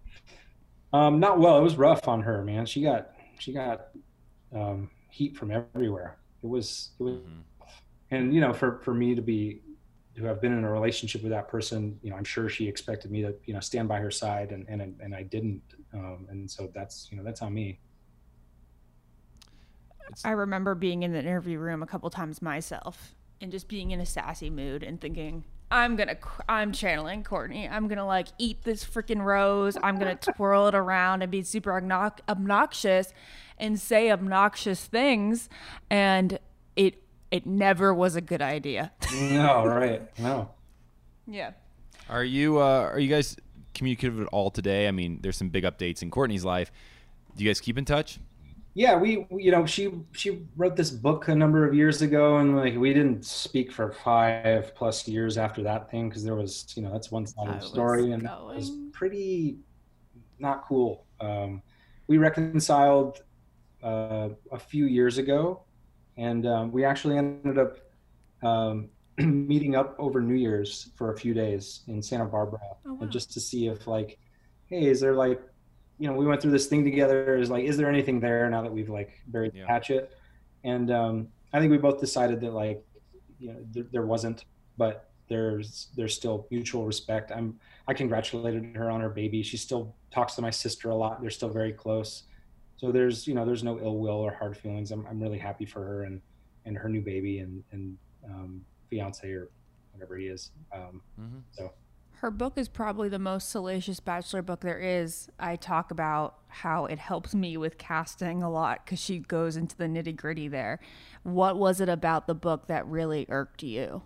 Um, not well. It was rough on her man. She got she got um, heat from everywhere. It was it was mm-hmm. and you know for for me to be who have been in a relationship with that person, you know, I'm sure she expected me to, you know, stand by her side and, and, and I didn't. Um, and so that's, you know, that's on me. I remember being in the interview room a couple times myself and just being in a sassy mood and thinking, I'm gonna, I'm channeling Courtney. I'm gonna like eat this freaking rose. I'm gonna *laughs* twirl it around and be super obnox- obnoxious and say obnoxious things. And it, it never was a good idea. No, right. No. yeah. Are you uh, are you guys communicative at all today? I mean, there's some big updates in Courtney's life. Do you guys keep in touch? Yeah, we, we- you know, she she wrote this book a number of years ago, and like we didn't speak for five plus years after that thing because there was, you know, that's one I sided was story, and it was pretty not cool. Um, we reconciled uh, a few years ago, and um, we actually ended up um, *clears throat* meeting up over New Year's for a few days in Santa Barbara, Oh, wow. and just to see if like, hey, is there like, you know, we went through this thing together. Is like, is there anything there now that we've like buried Yeah. the hatchet? And um, I think we both decided that like, you know, there, there wasn't, but there's there's still mutual respect. I'm I congratulated her on her baby. She still talks to my sister a lot. They're still very close. So there's you know there's no ill will or hard feelings. I'm I'm really happy for her and and her new baby and and um, fiance or whatever he is. Um, Mhm. So Her book is probably the most salacious bachelor book there is. I talk about how it helps me with casting a lot because she goes into the nitty gritty there. What was it about the book that really irked you?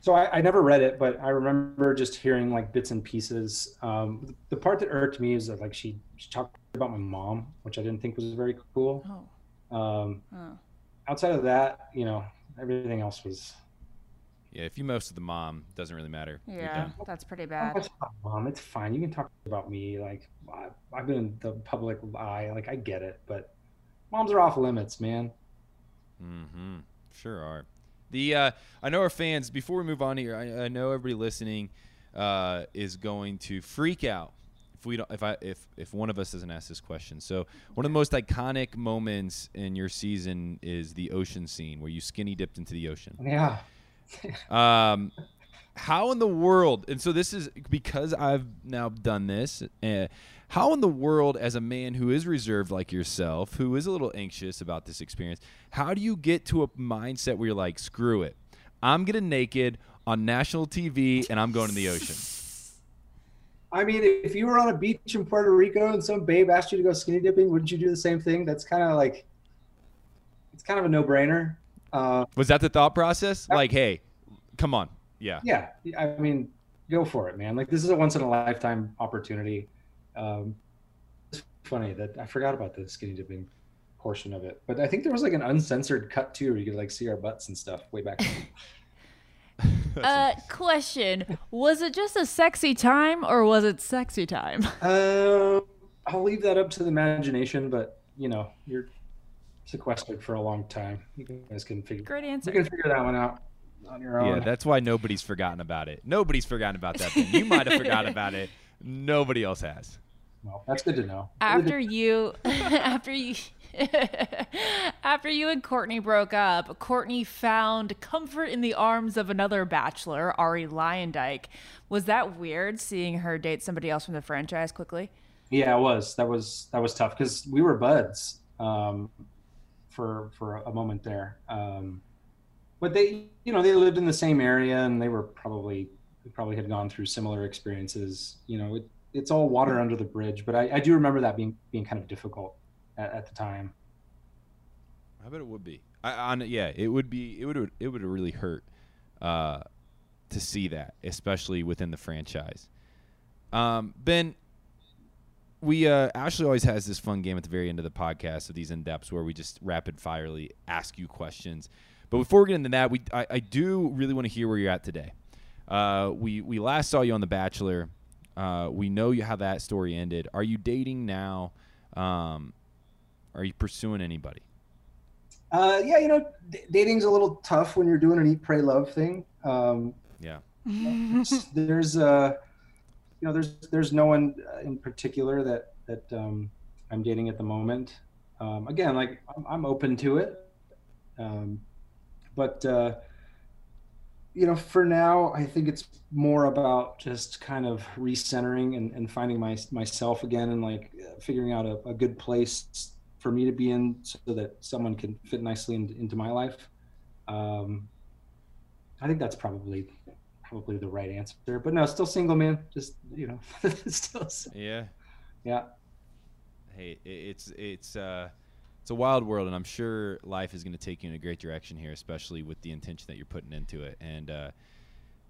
so I, I never read it, but I remember just hearing like bits and pieces. Um, the part that irked me is that like she, she talked about my mom, which I didn't think was very cool. Oh, Um, oh. outside of that, you know, everything else was. Yeah, if you most of the mom, doesn't really matter. Yeah, that's pretty bad. mom, it's fine. You can talk about me. Like I, I've been in the public eye. Like I get it, but moms are off limits, man. Mm-hmm. Sure are. The uh, I know our fans. Before we move on here, I, I know everybody listening uh, is going to freak out if we don't. If I if if one of us doesn't ask this question. So one of the most iconic moments in your season is the ocean scene where you skinny dipped into the ocean. Yeah. *laughs* Um, how in the world? And so this is because I've now done this. Uh, how in the world, as a man who is reserved like yourself, who is a little anxious about this experience, how do you get to a mindset where you're like, screw it, I'm getting naked on national TV and I'm going in the ocean? I mean, if you were on a beach in Puerto Rico and some babe asked you to go skinny dipping, wouldn't you do the same thing? That's kind of like, it's kind of a no-brainer. Uh, Was that the thought process? Like, hey, come on, yeah. yeah, I mean, go for it, man. Like this is a once in a lifetime opportunity. Um, it's funny that I forgot about the skinny dipping portion of it, but I think there was like an uncensored cut too, where you could like see our butts and stuff way back. *laughs* *laughs* then. Uh, question: Was it just a sexy time, or was it sexy time? uh, *laughs* I'll leave that up to the imagination, but you know, you're sequestered for a long time. You guys can figure. Great answer. You can figure that one out on your own. Yeah, that's why nobody's forgotten about it. Nobody's forgotten about that thing. You might have forgotten about it. *laughs* Nobody else has. well, that's good to know. after you after you *laughs* after you and Courtney broke up, Courtney found comfort in the arms of another bachelor, Arie Luyendyk. Was that weird seeing her date somebody else from the franchise quickly? Yeah, it was. That was that was tough because we were buds um, for for a moment there. Um, but they, you know, they lived in the same area and they were probably probably had gone through similar experiences. You know, it, it's all water under the bridge. But I, I do remember that being being kind of difficult at, at the time. I bet it would be. I, on yeah, it would be. It would. It would really hurt uh, to see that, especially within the franchise. Um, ben, we uh, Ashley always has this fun game at the very end of the podcast of these in depths where we just rapid firely ask you questions. But before we get into that, we I, I do really want to hear where you're at today. Uh, we we last saw you on The Bachelor. Uh, we know you how that story ended. Are you dating now? Um, are you pursuing anybody? Uh, yeah, you know, d- dating's a little tough when you're doing an eat, pray, love thing. Um, Yeah. *laughs* there's uh you know there's there's no one uh, in particular that that um i'm dating at the moment um again like i'm, I'm open to it um but uh you know for now i think it's more about just kind of recentering and, and finding my myself again and like uh, figuring out a, a good place for me to be in so that someone can fit nicely in, into my life. Um, I think that's probably probably the right answer. But no, still single, man. Just you know, *laughs* still. Single. Yeah. Yeah. Hey, it's it's uh, it's a wild world, and I'm sure life is going to take you in a great direction here, especially with the intention that you're putting into it. And uh,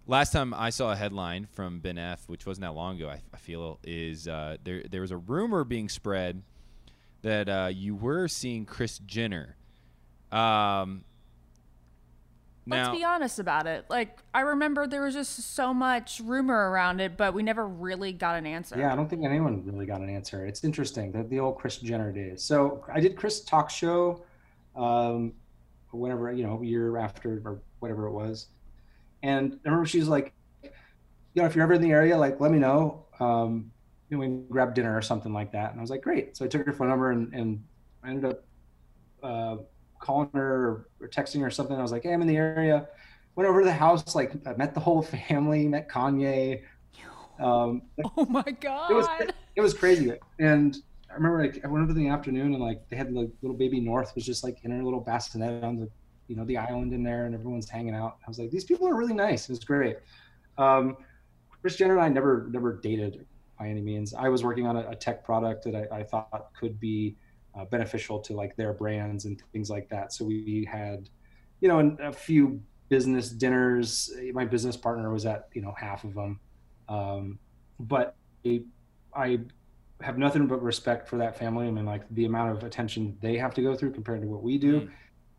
last time I saw a headline from Ben F, which wasn't that long ago, I, I feel, is uh, there there was a rumor being spread that uh, you were seeing Kris Jenner. Um, Let's be honest about it. Like I remember there was just so much rumor around it, but we never really got an answer. Yeah, I don't think anyone really got an answer. It's interesting that the old Kris Jenner days. So I did Kris talk show, um, whenever you know, a year after or whatever it was, and I remember she was like, you know, if you're ever in the area, like let me know. Um, you know, we can grab dinner or something like that. And I was like, great. So I took her phone number and, and I ended up uh, calling her or, texting her or something. I was like, hey, I'm in the area. Went over to the house, like I met the whole family, met Kanye. Um, *laughs* Oh my god. it was it was crazy. And I remember like I went over in the afternoon and like they had like little baby North was just like in her little bassinet on the you know the island in there and everyone's hanging out. I was like, these people are really nice. It was great. Um, Kris Jenner and I never never dated by any means. I was working on a, a tech product that I, I thought could be uh, beneficial to like their brands and things like that. So we had, you know, a few business dinners. My business partner was at you know half of them, um, but I, I have nothing but respect for that family. I mean, like the amount of attention they have to go through compared to what we do, Mm.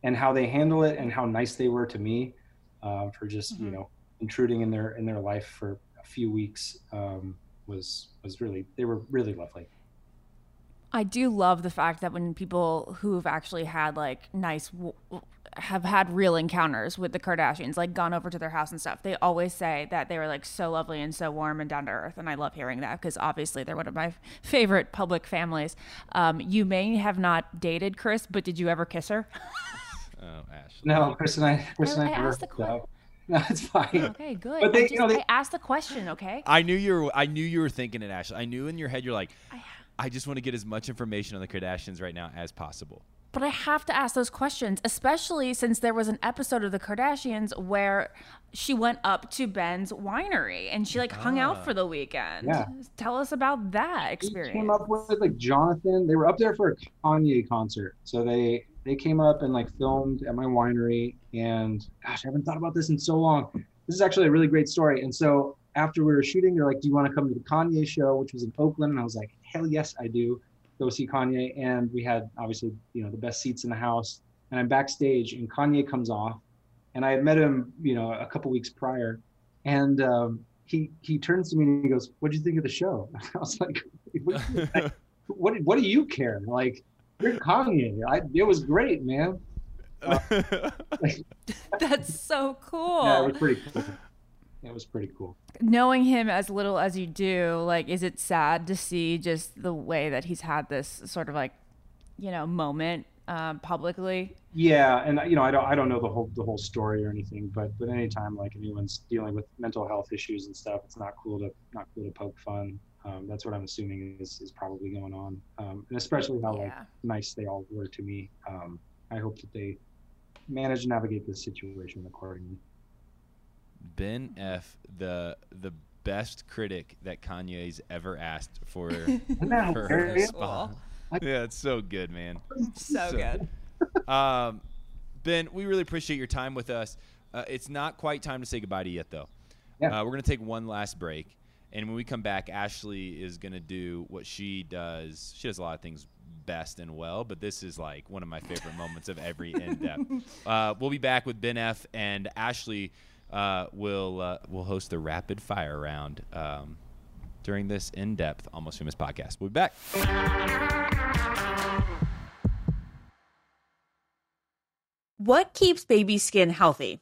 and how they handle it, and how nice they were to me uh, for just you Mhm. know intruding in their in their life for a few weeks um, was was really they were really lovely. I do love the fact that when people who have actually had like nice have had real encounters with the Kardashians, like gone over to their house and stuff, they always say that they were like so lovely and so warm and down to earth. And I love hearing that because obviously they're one of my *laughs* favorite public families. Um, you may have not dated Kris, but did you ever kiss her? *laughs* oh, Ashley. No, Kris and I, Kris and I, I never asked the hooked up. *laughs* No, it's fine. Okay, good. But they- I, you know, they- I asked the question, okay? I knew you were. I knew you were thinking it, Ashley. I knew in your head you're like, I just want to get as much information on the Kardashians right now as possible. But I have to ask those questions, especially since there was an episode of the Kardashians where she went up to Ben's winery and she like hung out for the weekend. Yeah. Tell us about that He experience. came up with like Jonathan. They were up there for a Kanye concert, so they they came up and like filmed at my winery. And gosh, I haven't thought about this in so long. This is actually a really great story. And so after we were shooting, they're like, "Do you want to come to the Kanye show?" Which was in Oakland, and I was like, "Hell yes, I do." Go see Kanye, and we had obviously you know the best seats in the house. And I'm backstage, and Kanye comes off, and I had met him you know a couple weeks prior, and um, he he turns to me and he goes, "What do you think of the show?" *laughs* I was like, "What *laughs* what what do you care? Like, you're Kanye. I, it was great, man. *laughs* *laughs* That's so cool. Yeah, it was pretty cool. It was pretty cool. Knowing him as little as you do, like, is it sad to see just the way that he's had this sort of like, you know, moment um, publicly? Yeah, and you know, I don't I don't know the whole the whole story or anything, but but anytime like anyone's dealing with mental health issues and stuff, it's not cool to not cool to poke fun. Um, that's what I'm assuming is is probably going on, um, and especially how like nice they all were to me. Um, I hope that they manage to navigate this situation accordingly. Ben F, the the best critic that Kanye's ever asked for *laughs* Isn't for her hilarious? spot. Yeah, it's so good, man. So, good. Um, ben, we really appreciate your time with us. Uh, it's not quite time to say goodbye to you yet, though. Yeah. Uh, we're going to take one last break. And when we come back, Ashley is going to do what she does. She does a lot of things best and well, but this is like one of my favorite moments of every *laughs* in depth. Uh, we'll be back with Ben F. and Ashley uh, will uh, will host the rapid fire round um, during this in depth, almost famous podcast. We'll be back. What keeps baby skin healthy?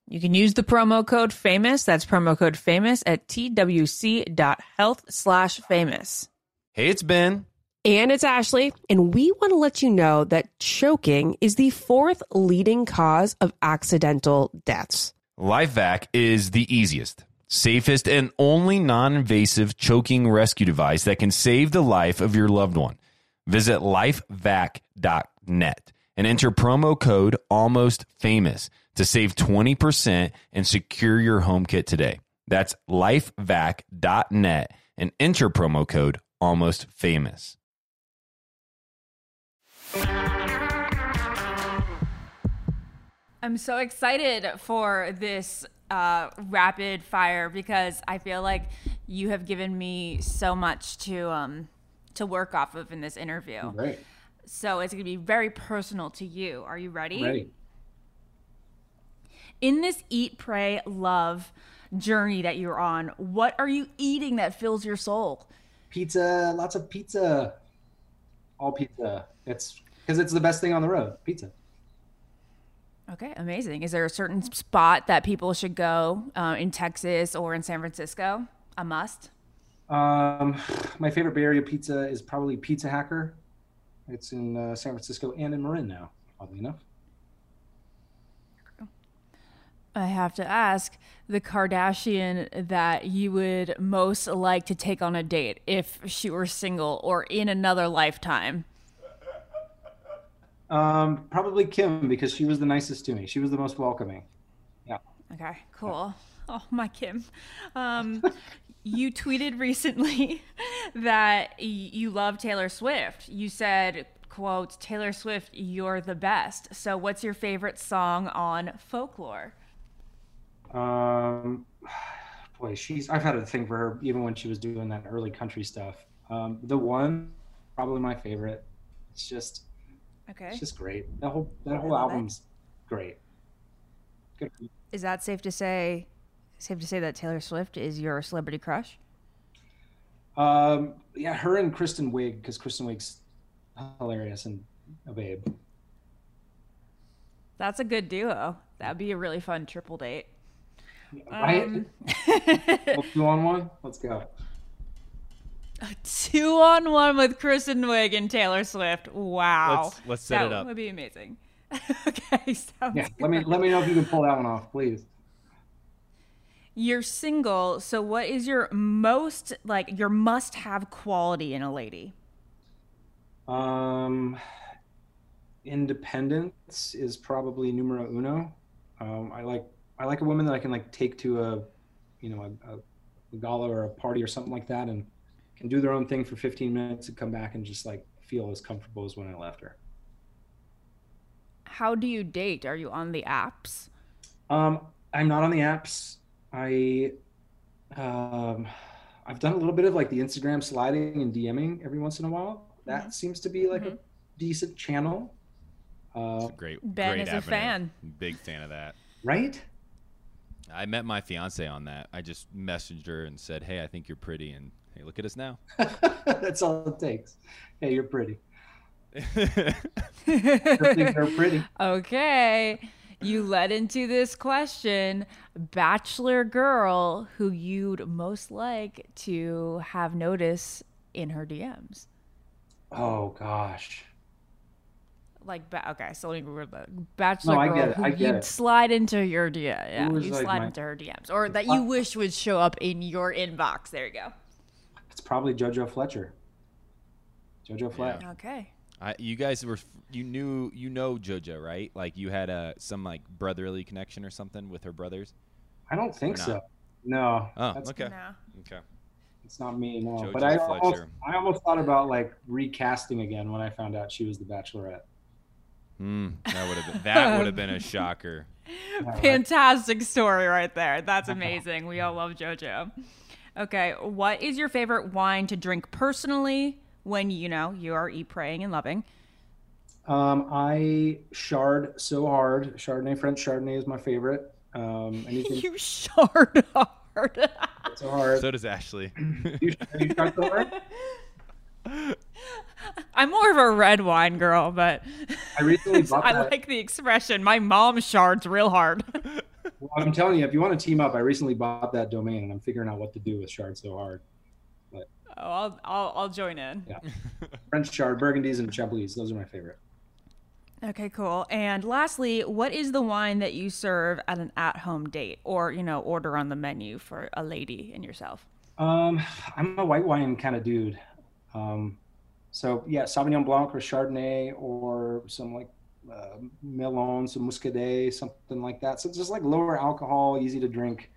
You can use the promo code famous. That's promo code famous at twc.health slash famous. Hey, it's Ben. And it's Ashley, and we want to let you know that choking is the fourth leading cause of accidental deaths. LifeVac is the easiest, safest, and only non invasive choking rescue device that can save the life of your loved one. Visit lifevac.net and enter promo code almost famous to save 20% and secure your home kit today. That's lifevac.net and enter promo code almost famous. I'm so excited for this uh, rapid fire because I feel like you have given me so much to um, to work off of in this interview. Right. So it's going to be very personal to you. Are you ready? Ready. In this eat, pray, love journey that you're on, what are you eating that fills your soul? Pizza, lots of pizza. All pizza. It's because it's the best thing on the road. Pizza. Okay, amazing. Is there a certain spot that people should go uh, in Texas or in San Francisco? A must? Um, *sighs* my favorite Bay Area pizza is probably Pizza Hacker. It's in uh, San Francisco and in Marin now, oddly enough. I have to ask the Kardashian that you would most like to take on a date if she were single or in another lifetime. Um, probably Kim because she was the nicest to me. She was the most welcoming. Yeah. Okay, cool. Oh, my Kim. Um, you tweeted recently *laughs* that you love Taylor Swift. You said, quote, Taylor Swift, you're the best. So what's your favorite song on folklore? Um, *sighs* boy, she's. I've had a thing for her even when she was doing that early country stuff. Um, the one, probably my favorite. It's just, Okay. it's just great. That whole that whole love it. album's great. Good. Is that safe to say safe to say that Taylor Swift is your celebrity crush? Um, yeah, her and Kristen Wiig because Kristen Wiig's hilarious and a babe. That's a good duo. That'd be a really fun triple date. Right? Um, *laughs* two on one. Let's go. A Two on one with Kristen Wiig and Taylor Swift. Wow. Let's- let's set that it up. That would be amazing. *laughs* okay, sounds Yeah, let me let me know if you can pull that one off, please. You're single, so what is your most like your must-have quality in a lady? Um, independence is probably numero uno. Um, I like I like a woman that I can like take to a, you know, a, a gala or a party or something like that, and can do their own thing for 15 minutes and come back and just like feel as comfortable as when I left her. How do you date? Are you on the apps? Um, I'm not on the apps. I, um, I've done a little bit of like the Instagram sliding and DMing every once in a while. That seems to be like a decent channel. Uh, Great. Ben great is a fan. Big fan of that. right? I met my fiance on that. I just messaged her and said, "Hey, I think you're pretty," and hey, look at us now. *laughs* That's all it takes. Hey, you're pretty. Are pretty. *laughs* Okay. You led into this question bachelor girl who you'd most like to have notice in her DMs. Oh gosh. Like, ba- okay, so let me reword that. Bachelor No, I girl get it, who I get you'd it. slide into your DM. Yeah, you like, slide my- into her DMs, or that uh, you wish would show up in your inbox. There you go. It's probably JoJo Fletcher. JoJo Fletcher. Okay. I, you guys were you knew you know JoJo right? Like you had a some like brotherly connection or something with her brothers. I don't think so. No. Oh, that's, okay, No. okay. It's not me, no. JoJo but I almost, Fletcher. I almost thought about like recasting again when I found out she was the Bachelorette. Hmm, that would have been that would have been a *laughs* shocker. Fantastic story right there. That's *laughs* amazing. We all love JoJo. Okay, what is your favorite wine to drink personally when you know you are e praying and loving? Um, I shard so hard. Chardonnay, French Chardonnay is my favorite. Um, *laughs* anything You shard hard. so hard. So does Ashley. you, you shard so hard? I'm more of a red wine girl, but I recently bought *laughs* I that. like the expression. My mom shards real hard. *laughs* Well, I'm telling you, if you want to team up, I recently bought that domain, and I'm figuring out what to do with shard so hard. oh, I'll, I'll I'll join in. Yeah. *laughs* French chard, Burgundies, and Chablis. Those are my favorite. Okay, cool. And lastly, what is the wine that you serve at an at-home date, or you know, order on the menu for a lady and yourself? Um, I'm a white wine kind of dude. Um, so yeah, Sauvignon Blanc or Chardonnay or some like uh, Melon, some Muscadet, something like that. So it's just like lower alcohol, easy to drink.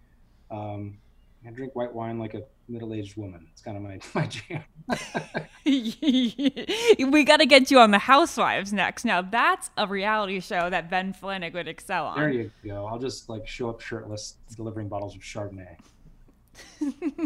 Um, I drink white wine like a middle-aged woman. It's kind of my *laughs* my jam. *laughs* we got to get you on the Housewives next. Now that's a reality show that Ben Flajnik would excel on. There you go. I'll just like show up shirtless, delivering bottles of Chardonnay. *laughs*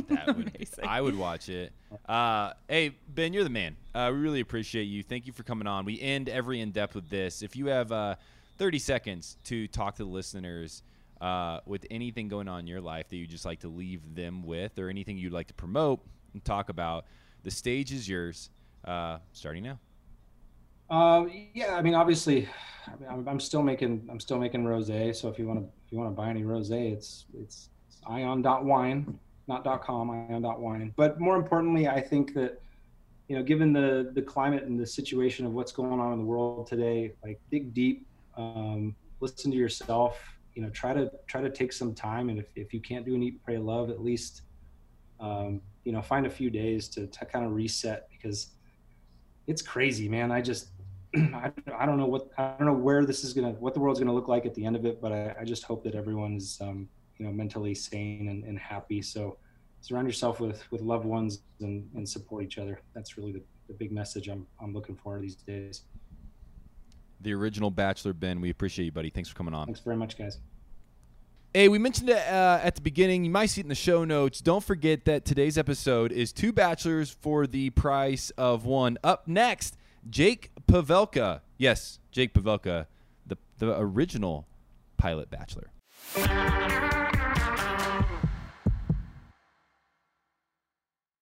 That would, Amazing. I would watch it. Uh, hey, Ben, you're the man. Uh, we really appreciate you. Thank you for coming on. We end every in depth with this. If you have uh, 30 seconds to talk to the listeners uh, with anything going on in your life that you just like to leave them with, or anything you'd like to promote and talk about, the stage is yours. Uh, starting now. Um, yeah, I mean, obviously, I mean, I'm, I'm still making I'm still making rosé. So if you want to if you want to buy any rosé, it's it's, it's ion.wine, not .com, ion.wine. But more importantly, I think that you know, given the the climate and the situation of what's going on in the world today, like dig deep, um, listen to yourself. You know, try to try to take some time, and if, if you can't do an eat, pray, love, at least um, you know find a few days to to kind of reset because it's crazy, man. I just *clears throat* I, I don't know what I don't know where this is gonna what the world's gonna look like at the end of it, but I, I just hope that everyone's um, you know mentally sane and, and happy. So surround yourself with with loved ones and, and support each other. That's really the, the big message I'm I'm looking for these days. The original Bachelor Ben, we appreciate you, buddy. Thanks for coming on. Thanks very much, guys. Hey, we mentioned it uh, at the beginning. You might see it in the show notes. Don't forget that today's episode is two bachelors for the price of one. Up next, Jake Pavelka. Yes, Jake Pavelka, the the original pilot bachelor.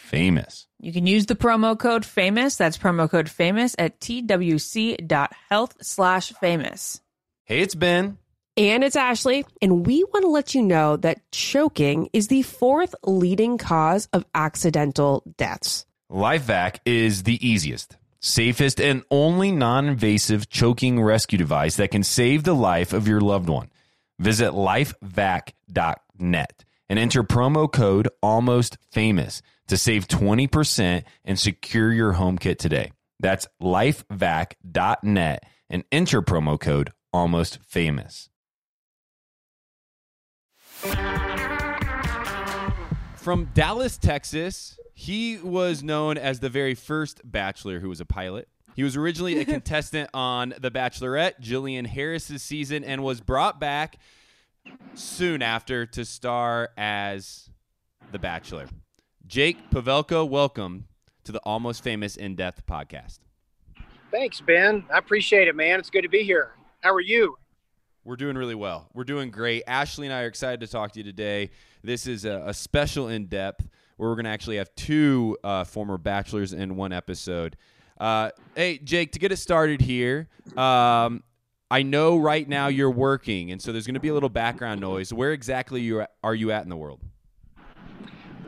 famous. You can use the promo code famous. That's promo code famous at twc.health slash famous. Hey, it's Ben. And it's Ashley, and we want to let you know that choking is the fourth leading cause of accidental deaths. LifeVac is the easiest, safest, and only non invasive choking rescue device that can save the life of your loved one. Visit lifevac.net and enter promo code almost famous to save 20% and secure your home kit today. That's lifevac.net and enter promo code almost famous. From Dallas, Texas, he was known as the very first bachelor who was a pilot. He was originally a *laughs* contestant on The Bachelorette, Jillian Harris's season, and was brought back soon after to star as The Bachelor. Jake Pavelka, welcome to the Almost Famous In Depth podcast. Thanks, Ben. I appreciate it, man. It's good to be here. How are you? We're doing really well. We're doing great. Ashley and I are excited to talk to you today. This is a, a special in depth where we're going to actually have two uh, former bachelors in one episode. Uh, hey, Jake, to get it started here, um, I know right now you're working, and so there's going to be a little background noise. Where exactly you are you at in the world?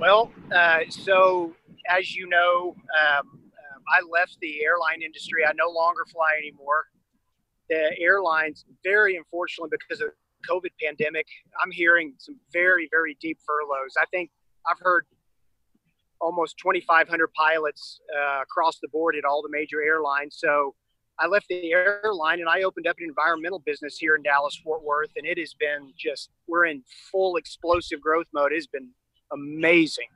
Well, uh, so as you know, um, I left the airline industry. I no longer fly anymore. The airlines, very unfortunately, because of COVID pandemic, I'm hearing some very, very deep furloughs. I think I've heard almost 2,500 pilots uh, across the board at all the major airlines. So I left the airline and I opened up an environmental business here in Dallas Fort Worth, and it has been just we're in full explosive growth mode. It has been amazing.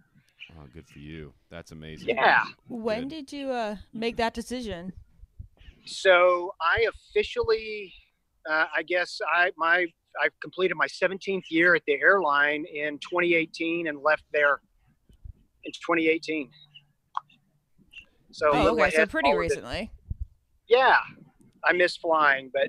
Oh, good for you. That's amazing. Yeah. When Good. did you uh, make that decision? So I officially, uh, I guess I my I completed my 17th year at the airline in 2018 and left there in 2018. So a Oh, little okay, so pretty forward than- recently. Yeah, I miss flying, but I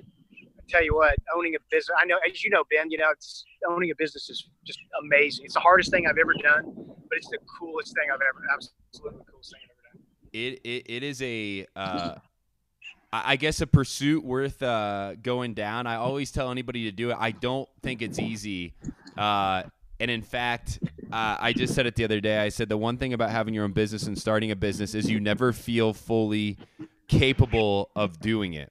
tell you what, owning a business, I know, as you know, Ben, you know, it's owning a business is just amazing. It's the hardest thing I've ever done, but it's the coolest thing I've ever, absolutely coolest thing I've ever done. It it, it is a uh, I I guess a pursuit worth uh, going down. I always tell anybody to do it. I don't think it's easy, uh, and in fact, uh, I just said it the other day. I said the one thing about having your own business and starting a business is you never feel fully capable of doing it.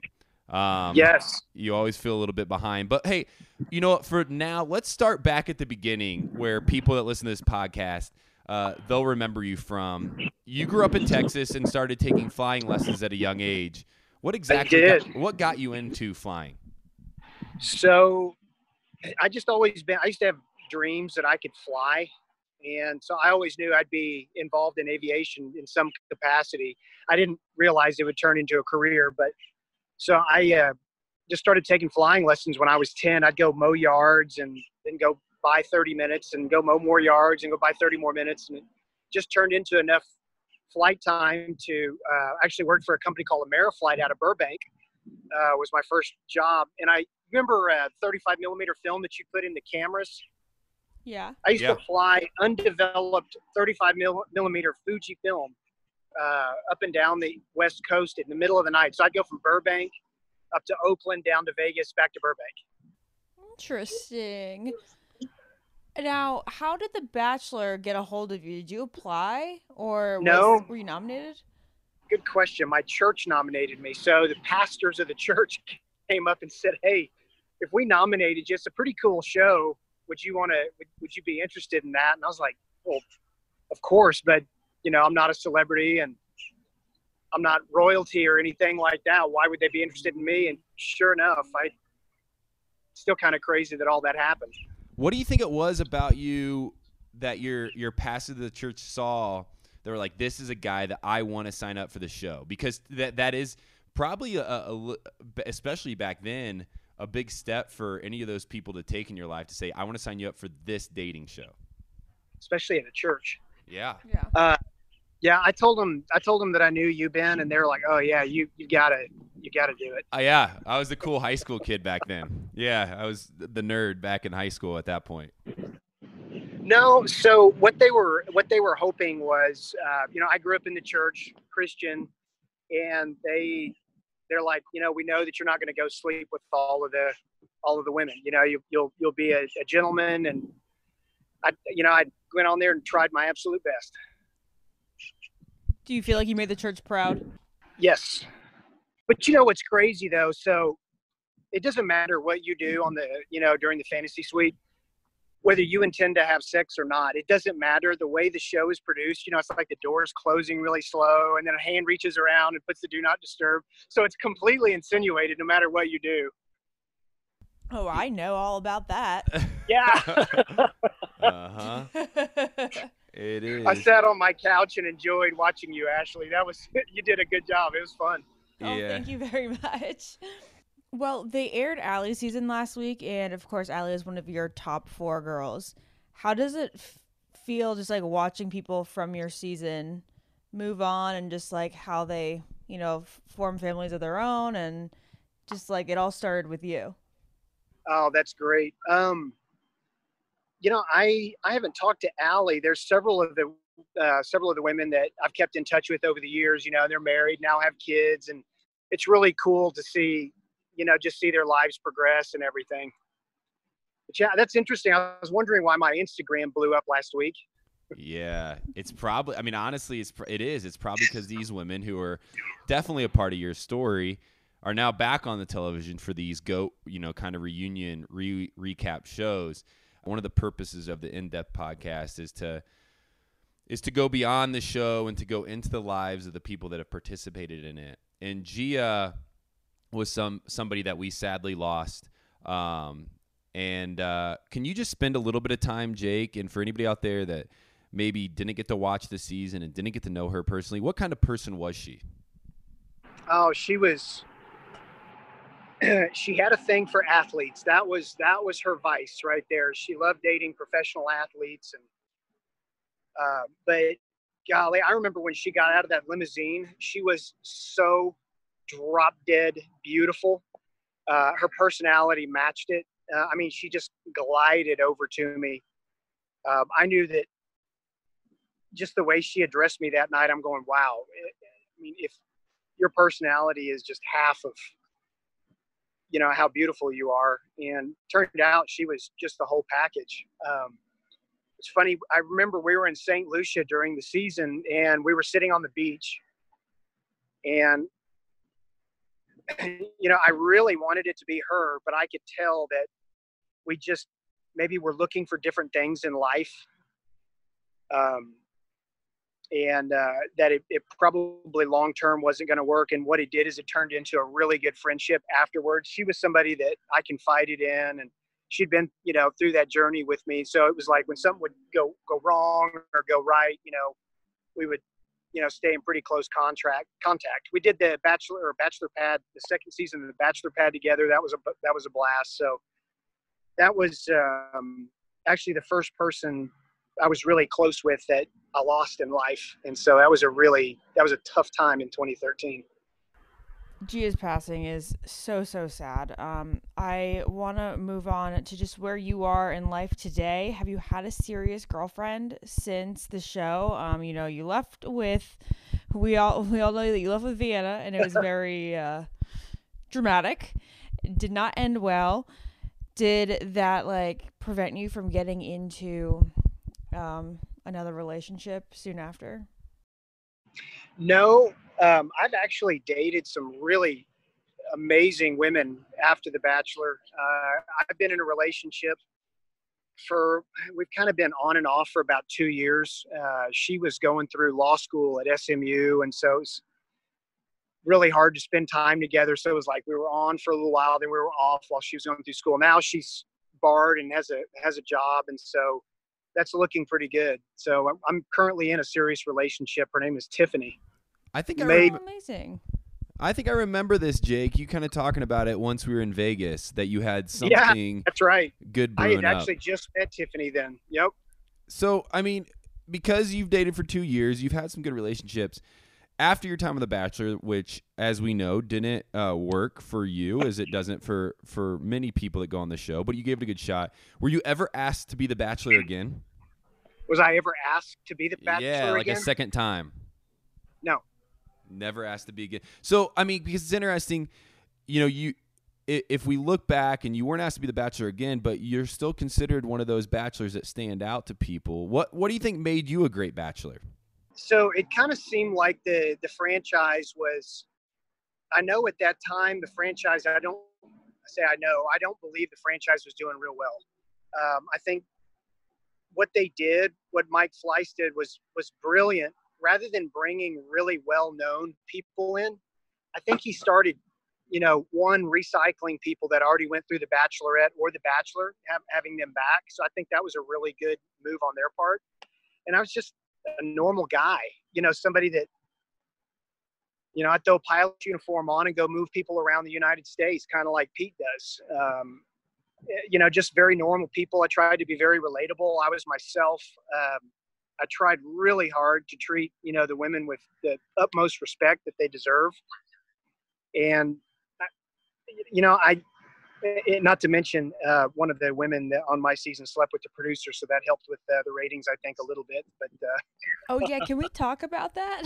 Um, Yes. you always feel a little bit behind. But hey, you know what? For now, let's start back at the beginning where people that listen to this podcast, uh, they'll remember you from. You grew up in Texas and started taking flying lessons at a young age. What exactly? did. Got, what got you into flying? So I just always been, I used to have dreams that I could fly. And so I always knew I'd be involved in aviation in some capacity. I didn't realize it would turn into a career, but so I uh, just started taking flying lessons when I was 10. I'd go mow yards and then go buy 30 minutes and go mow more yards and go buy 30 more minutes. And it just turned into enough flight time to uh, actually work for a company called Ameriflight out of Burbank. Uh, was my first job, and I remember a 35 millimeter film that you put in the cameras. Yeah. I used Yeah. to fly undeveloped 35 mil- millimeter Fuji film uh, up and down the West Coast in the middle of the night. So I'd go from Burbank up to Oakland, down to Vegas, back to Burbank. Interesting. Now, how did The Bachelor get a hold of you? Did you apply or was- No. were you nominated? Good question. My church nominated me. So the pastors of the *laughs* church came up and said, "Hey, if we nominated you, it's a pretty cool show. Would you want to? Would, would you be interested in that?" And I was like, "Well, of course, but you know, I'm not a celebrity and I'm not royalty or anything like that. Why would they be interested in me?" And sure enough, I still kind of crazy that all that happened. What do you think it was about you that your your pastor of the church saw? They were like, "This is a guy that I want to sign up for the show," because that that is probably a, a, a especially back then a big step for any of those people to take in your life to say, "I want to sign you up for this dating show." especially in a church. Yeah. Yeah. Uh, yeah, I told them I told them that I knew you, Ben, and they were like, "Oh yeah, you you gotta you gotta do it." Uh, yeah, I was the cool high school kid back then. Yeah, I was the nerd back in high school at that point. No, so what they were what they were hoping was, uh, you know, I grew up in the church, Christian, and they they're like, you know, we know that you're not going to go sleep with all of the all of the women. You know, you, you'll you'll be a, a gentleman, and I, you know, I went on there and tried my absolute best. Do you feel like you made the church proud? Yes. But you know what's crazy though? So it doesn't matter what you do on the, you know, during the fantasy suite, whether you intend to have sex or not. It doesn't matter the way the show is produced. You know, it's like the doors closing really slow and then a hand reaches around and puts the do not disturb. So it's completely insinuated no matter what you do. Oh, I know all about that. Yeah. *laughs* Uh huh. *laughs* It is. I sat on my couch and enjoyed watching you, Ashley. That was, *laughs* you did a good job. It was fun. Oh, yeah. thank you very *laughs* much. Well, they aired Ali's season last week, and of course, Ali is one of your top four girls. How does it f- feel just like watching people from your season move on and just like how they, you know, f- form families of their own and just like it all started with you. Oh, that's great. Um, you know, I I haven't talked to Ali. There's several of the uh, several of the women that I've kept in touch with over the years. You know, they're married now, have kids, and it's really cool to see, you know, just see their lives progress and everything. But yeah, that's interesting. I was wondering why my Instagram blew up last week. Yeah, it's probably. I mean, honestly, it's it is. It's probably because these women who are definitely a part of your story are now back on the television for these go, you know, kind of reunion re- recap shows. One of the purposes of the in-depth podcast is to is to go beyond the show and to go into the lives of the people that have participated in it. And Gia was some somebody that we sadly lost. Um, and uh, can you just spend a little bit of time, Jake, and for anybody out there that maybe didn't get to watch the season and didn't get to know her personally, what kind of person was she? Oh, she was. *clears throat* she had a thing for athletes. That was that was her vice right there. She loved dating professional athletes, and uh, but golly, I remember when she got out of that limousine. She was so drop dead beautiful. Uh, her personality matched it. Uh, I mean, she just glided over to me. Um, I knew that just the way she addressed me that night, I'm going, wow. I mean, if your personality is just half of, you know, how beautiful you are. And turned out she was just the whole package. Um, it's funny. I remember we were in St. Lucia during the season and we were sitting on the beach and *laughs* you know, I really wanted it to be her, but I could tell that we just maybe we're looking for different things in life. Um, and uh, that it, it probably long term wasn't going to work. And what it did is it turned into a really good friendship afterwards. She was somebody that I confided in, and she'd been, you know, through that journey with me. So it was like when something would go go wrong or go right, you know, we would, you know, stay in pretty close contract contact. We did the bachelor or bachelor pad, the second season of the bachelor pad together. That was a that was a blast. So that was um, actually the first person I was really close with that I lost in life, and so that was a really that was a tough time in 2013. Gia's passing is so so sad. Um, I want to move on to just where you are in life today. Have you had a serious girlfriend since the show? Um, you know, you left with we all *laughs* we all know that you left with Vienna, and it was *laughs* very uh, dramatic. It did not end well. Did that like prevent you from getting into um, another relationship soon after? No, um, I've actually dated some really amazing women after The Bachelor. Uh, I've been in a relationship for, we've kind of been on and off for about two years. Uh, she was going through law school at SMU, and so it's really hard to spend time together. So it was like we were on for a little while, then we were off while she was going through school. Now she's barred and has a has a job, and so that's looking pretty good. So I'm, I'm currently in a serious relationship. Her name is Tiffany. I think I Maybe- rem- Amazing. I think I remember this, Jake. You kind of talking about it once we were in Vegas that you had something. Yeah. something That's right. good I brewing had up. actually just met Tiffany then. Yep. So, I mean, because you've dated for two years, you've had some good relationships. After your time on The Bachelor, which, as we know, didn't uh, work for you, as it doesn't for for many people that go on the show, but you gave it a good shot. Were you ever asked to be the Bachelor again? Was I ever asked to be the bachelor yeah, like again? a second time. No. Never asked to be again. So, I mean, because it's interesting, you know, you if we look back and you weren't asked to be the bachelor again, but you're still considered one of those bachelors that stand out to people. What what do you think made you a great bachelor? So it kind of seemed like the the franchise was. I know at that time the franchise. I don't say I know. I don't believe the franchise was doing real well. Um, I think what they did, what Mike Fleiss did, was was brilliant. Rather than bringing really well known people in, I think he started, you know, one recycling people that already went through the Bachelorette or the Bachelor, have, having them back. So I think that was a really good move on their part. And I was just a normal guy, you know, somebody that, you know, I'd throw a pilot uniform on and go move people around the United States, kind of like Pete does. Um, you know, just very normal people. I tried to be very relatable. I was myself. Um, I tried really hard to treat, you know, the women with the utmost respect that they deserve. And, you know, I, it, not to mention uh, one of the women on my season slept with the producer, so that helped with uh, the ratings, I think, a little bit. But uh, oh yeah, can we *laughs* talk about that?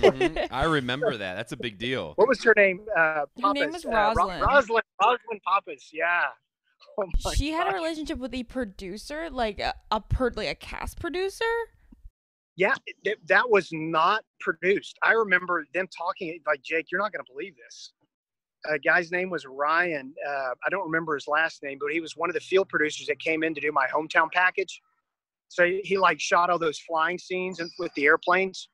mm-hmm. *laughs* I remember that. That's a big deal. What was her name? Uh, her name was Rozlyn. Rozlyn. Rozlyn Pappas. Yeah. *laughs* Oh she had a relationship with a producer, like a, a per, like a cast producer. Yeah, it, that was not produced. I remember them talking like Jake. You're not going to believe this a guy's name was Ryan. Uh, I don't remember his last name, but he was one of the field producers that came in to do my hometown package. So he, he like shot all those flying scenes with the airplanes.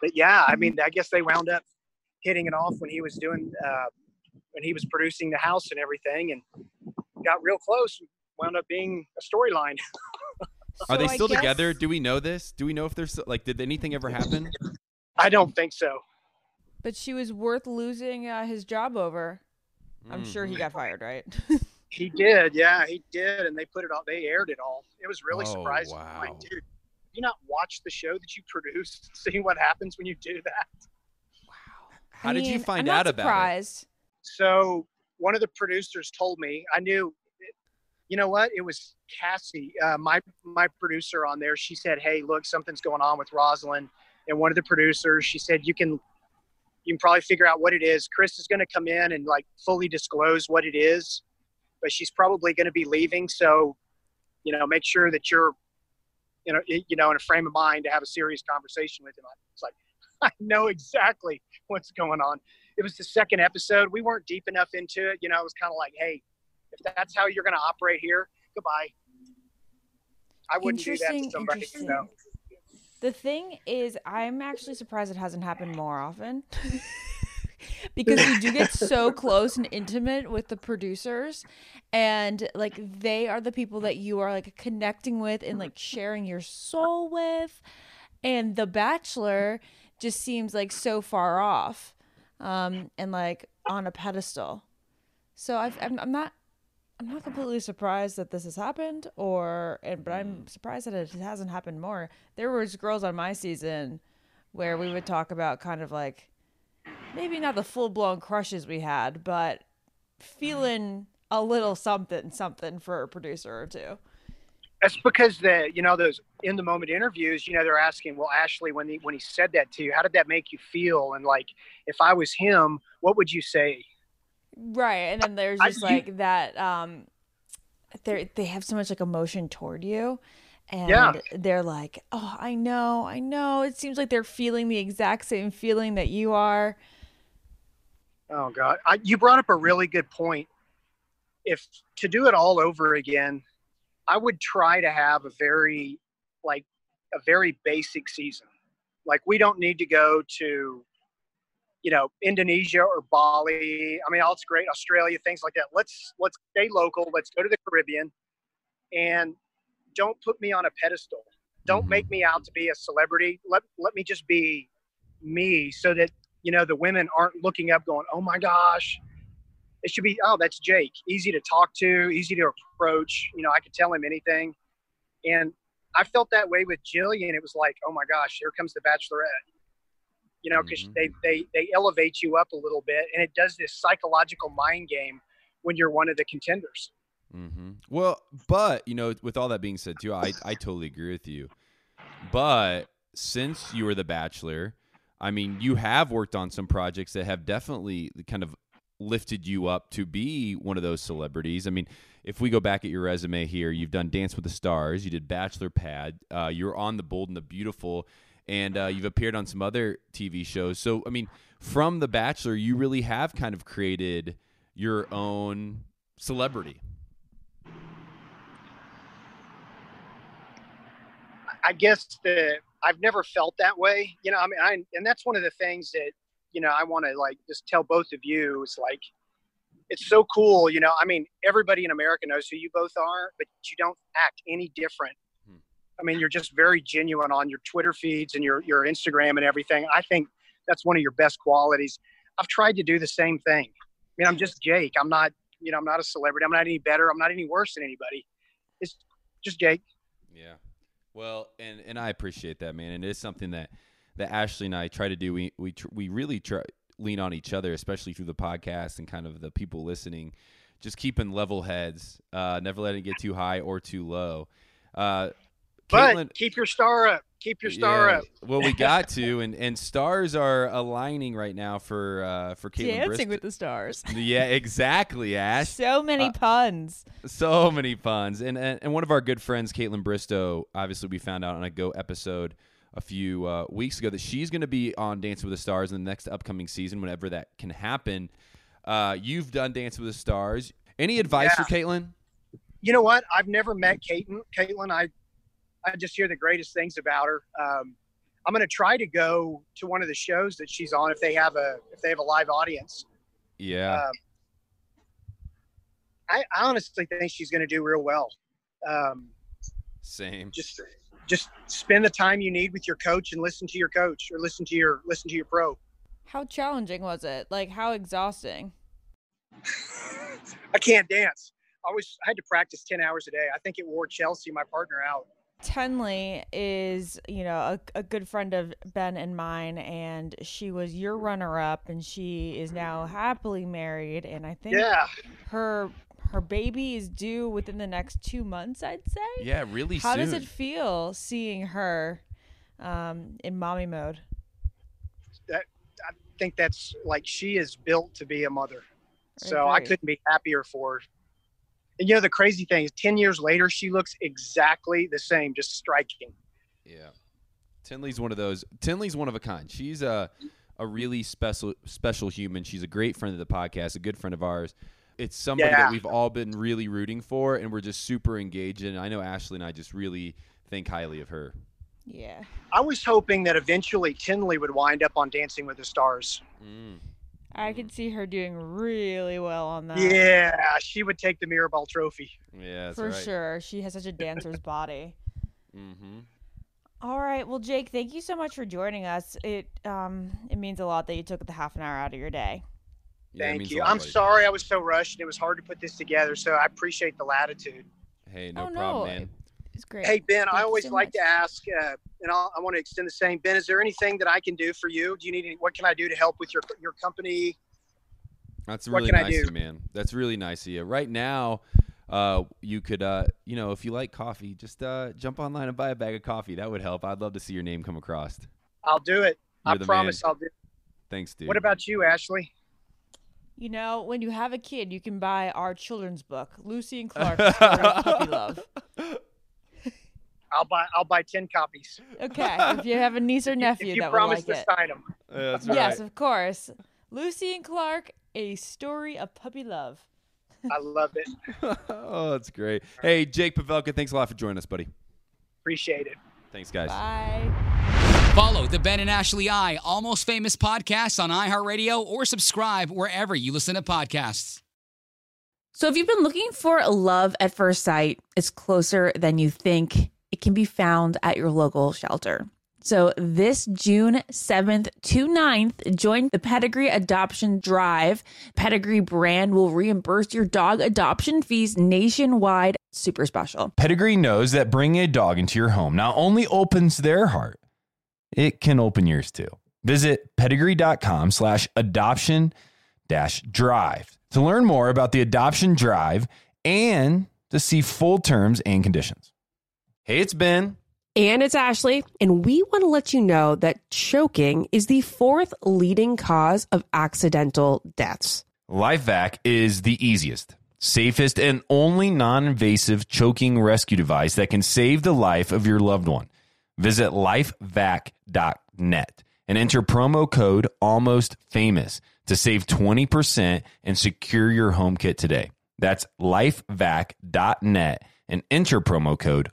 But yeah, I mean, I guess they wound up hitting it off when he was doing uh, when he was producing the house and everything, and got real close. Wound up being a storyline. *laughs* Are they still guess... together? Do we know this? Do we know if there's like did anything ever happen? I don't think so. But she was worth losing uh, his job over. I'm sure he got mm-hmm. fired, right? *laughs* he did, yeah, he did, and they put it all. They aired it all. It was really oh, surprising. Wow. Like, dude, you not watch the show that you produce, *laughs* see what happens when you do that. Wow. How I did mean, you find out about surprised. it? So one of the producers told me. I knew. You know what? It was Cassie, uh, my my producer on there. She said, "Hey, look, something's going on with Rozlyn." And one of the producers, she said, "You can you can probably figure out what it is. Chris is going to come in and like fully disclose what it is, but she's probably going to be leaving. So, you know, make sure that you're, you know, you know, in a frame of mind to have a serious conversation with him. It's like, *laughs* I know exactly what's going on. It was the second episode. We weren't deep enough into it. You know, it was kind of like, hey, if that's how you're going to operate here, goodbye. I wouldn't do that to somebody. So. The thing is, I'm actually surprised it hasn't happened more often. *laughs* because you do get so close and intimate with the producers and like they are the people that you are like connecting with and like sharing your soul with and the bachelor just seems like so far off um and like on a pedestal so I've, I'm, I'm not I'm not completely surprised that this has happened, or and but I'm mm. surprised that it hasn't happened more. There was girls on my season where we would talk about kind of like maybe not the full blown crushes we had, but feeling a little something something for a producer or two. That's because the you know those in the moment interviews, you know, they're asking, well, Ashley, when he when he said that to you, how did that make you feel? And like, if I was him, what would you say? Right. And then there's just I, like you, that um they they have so much like emotion toward you. And yeah. they're like, Oh, I know, I know. It seems like they're feeling the exact same feeling that you are. Oh God. I, you brought up a really good point. If to do it all over again, I would try to have a very like a very basic season. Like we don't need to go to you know Indonesia or Bali. I mean, all it's great, Australia, things like that. Let's let's stay local. Let's go to the Caribbean, and don't put me on a pedestal. Don't mm-hmm. make me out to be a celebrity. Let let me just be me, so that you know the women aren't looking up, going, "Oh my gosh." It should be, oh, that's Jake. Easy to talk to, easy to approach. You know, I could tell him anything. And I felt that way with Jillian. It was like, oh my gosh, here comes the Bachelorette you know, because mm-hmm. they, they, they elevate you up a little bit. And it does this psychological mind game when you're one of the contenders. Mm-hmm. Well, but, you know, with all that being said, too, I, I totally agree with you. But since you were the bachelor, I mean, you have worked on some projects that have definitely kind of lifted you up to be one of those celebrities. I mean, if we go back at your resume here, you've done Dance with the Stars, you did Bachelor Pad, uh, you're on The Bold and the Beautiful, and uh, you've appeared on some other TV shows. So, I mean, from The Bachelor, you really have kind of created your own celebrity. I guess the I've never felt that way. You know, I mean, I, and that's one of the things that you know I want to like just tell both of you is like it's so cool. You know, I mean, everybody in America knows who you both are, but you don't act any different I mean, you're just very genuine on your Twitter feeds and your your Instagram and everything. I think that's one of your best qualities. I've tried to do the same thing. I mean, I'm just Jake. I'm not, you know, I'm not a celebrity. I'm not any better. I'm not any worse than anybody. It's just Jake. Yeah. Well, and and I appreciate that, man. And it is something that that Ashley and I try to do. We we tr- we really try lean on each other, especially through the podcast and kind of the people listening. Just keeping level heads, uh, never letting it get too high or too low. Uh, But keep your star up. Keep your star Yeah, up. well, we got to, *laughs* and and stars are aligning right now for uh, for Kaitlyn Dancing Bristowe. with the Stars. *laughs* Yeah, exactly, Ash. So many Uh, puns. So many puns. And, and and one of our good friends, Kaitlyn Bristowe, obviously we found out on a Go episode a few uh, weeks ago that she's going to be on Dancing with the Stars in the next upcoming season, whenever that can happen. Uh, you've done Dancing with the Stars. Any advice Yeah. for Kaitlyn? You know what? I've never met Kaitlyn. Kaitlyn, I I just hear the greatest things about her. Um, I'm going to try to go to one of the shows that she's on if they have a if they have a live audience. Yeah. Um, I, I honestly think she's going to do real well. Um, Same. just just spend the time you need with your coach and listen to your coach or listen to your listen to your pro. How challenging was it? Like how exhausting? *laughs* I can't dance. I was I had to practice ten hours a day. I think it wore Chelsie, my partner, out. Tenley is, you know, a, a good friend of Ben and mine, and she was your runner-up, and she is now happily married, and I think Yeah. her her baby is due within the next two months. I'd say. Yeah, really How does it feel seeing her um, in mommy mode? That I think that's like she is built to be a mother. So I agree. couldn't be happier for her. And you know the crazy thing is, ten years later, she looks exactly the same, just striking. Yeah. Tenley's one of those. Tenley's one of a kind. She's a a really special special human. She's a great friend of the podcast, a good friend of ours. It's somebody Yeah. that we've all been really rooting for, and we're just super engaged in. I know Ashley and I just really think highly of her. Yeah. I was hoping that eventually Tenley would wind up on Dancing with the Stars. Mm. I could see her doing really well on that. Yeah, she would take the Mirrorball Trophy. Yeah, that's for right. sure. She has such a *laughs* dancer's body. Mm-hmm. All right. Well, Jake, thank you so much for joining us. It um it means a lot that you took the half an hour out of your day. Thank you. I'm sorry I was so rushed and it was hard to put this together. So I appreciate the latitude. Hey, no Oh, problem, no. man. It's great. Hey Ben, Thank I always so like much. to ask, uh, and I'll, I want to extend the same. Ben, is there anything that I can do for you? Do you need any? What can I do to help with your your company? That's What really nice of you, man. That's really nice of you. Right now, uh, you could, uh, you know, if you like coffee, just uh, jump online and buy a bag of coffee. That would help. I'd love to see your name come across. I'll do it. I You're the promise man. I'll do. it. Thanks, dude. What about you, Ashley? You know, when you have a kid, you can buy our children's book, Lucy and *laughs* Clark, Story of Puppy Love. *laughs* I'll buy. I'll buy ten copies. Okay, *laughs* if you have a niece or nephew If you that would promise like to it. sign them. that's Yes, of course. Lucy and Clark, A Story of Puppy Love. I love it. *laughs* oh, that's great. Hey, Jake Pavelka, thanks a lot for joining us, buddy. Appreciate it. Thanks, guys. Bye. Follow the Ben and Ashley I Almost Famous podcast on iHeartRadio or subscribe wherever you listen to podcasts. So, if you've been looking for love at first sight, it's closer than you think. It can be found at your local shelter. So, this June 7th to 9th, join the Pedigree Adoption Drive. Pedigree brand will reimburse your dog adoption fees nationwide. Super special. Pedigree knows that bringing a dog into your home not only opens their heart, it can open yours too. Visit pedigree.com slash adoption dash drive to learn more about the adoption drive and to see full terms and conditions. Hey, it's Ben. And it's Ashley, and we want to let you know that choking is the fourth leading cause of accidental deaths. LifeVac is the easiest, safest, and only non invasive choking rescue device that can save the life of your loved one. Visit lifevac.net and enter promo code almost famous to save 20% and secure your home kit today. That's lifevac.net and enter promo code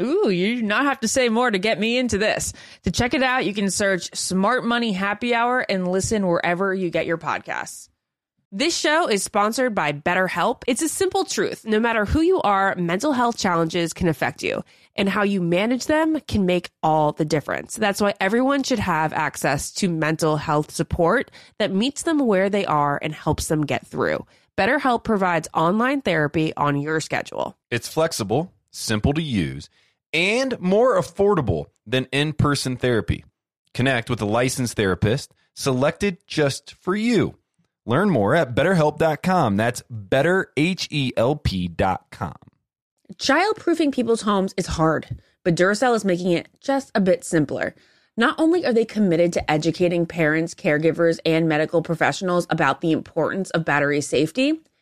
Ooh, you do not have to say more to get me into this. To check it out, you can search Smart Money Happy Hour and listen wherever you get your podcasts. This show is sponsored by BetterHelp. It's a simple truth. No matter who you are, mental health challenges can affect you, and how you manage them can make all the difference. That's why everyone should have access to mental health support that meets them where they are and helps them get through. BetterHelp provides online therapy on your schedule. It's flexible, simple to use, and more affordable than in person therapy. Connect with a licensed therapist selected just for you. Learn more at betterhelp.com. That's betterhelp.com. Childproofing people's homes is hard, but Duracell is making it just a bit simpler. Not only are they committed to educating parents, caregivers, and medical professionals about the importance of battery safety,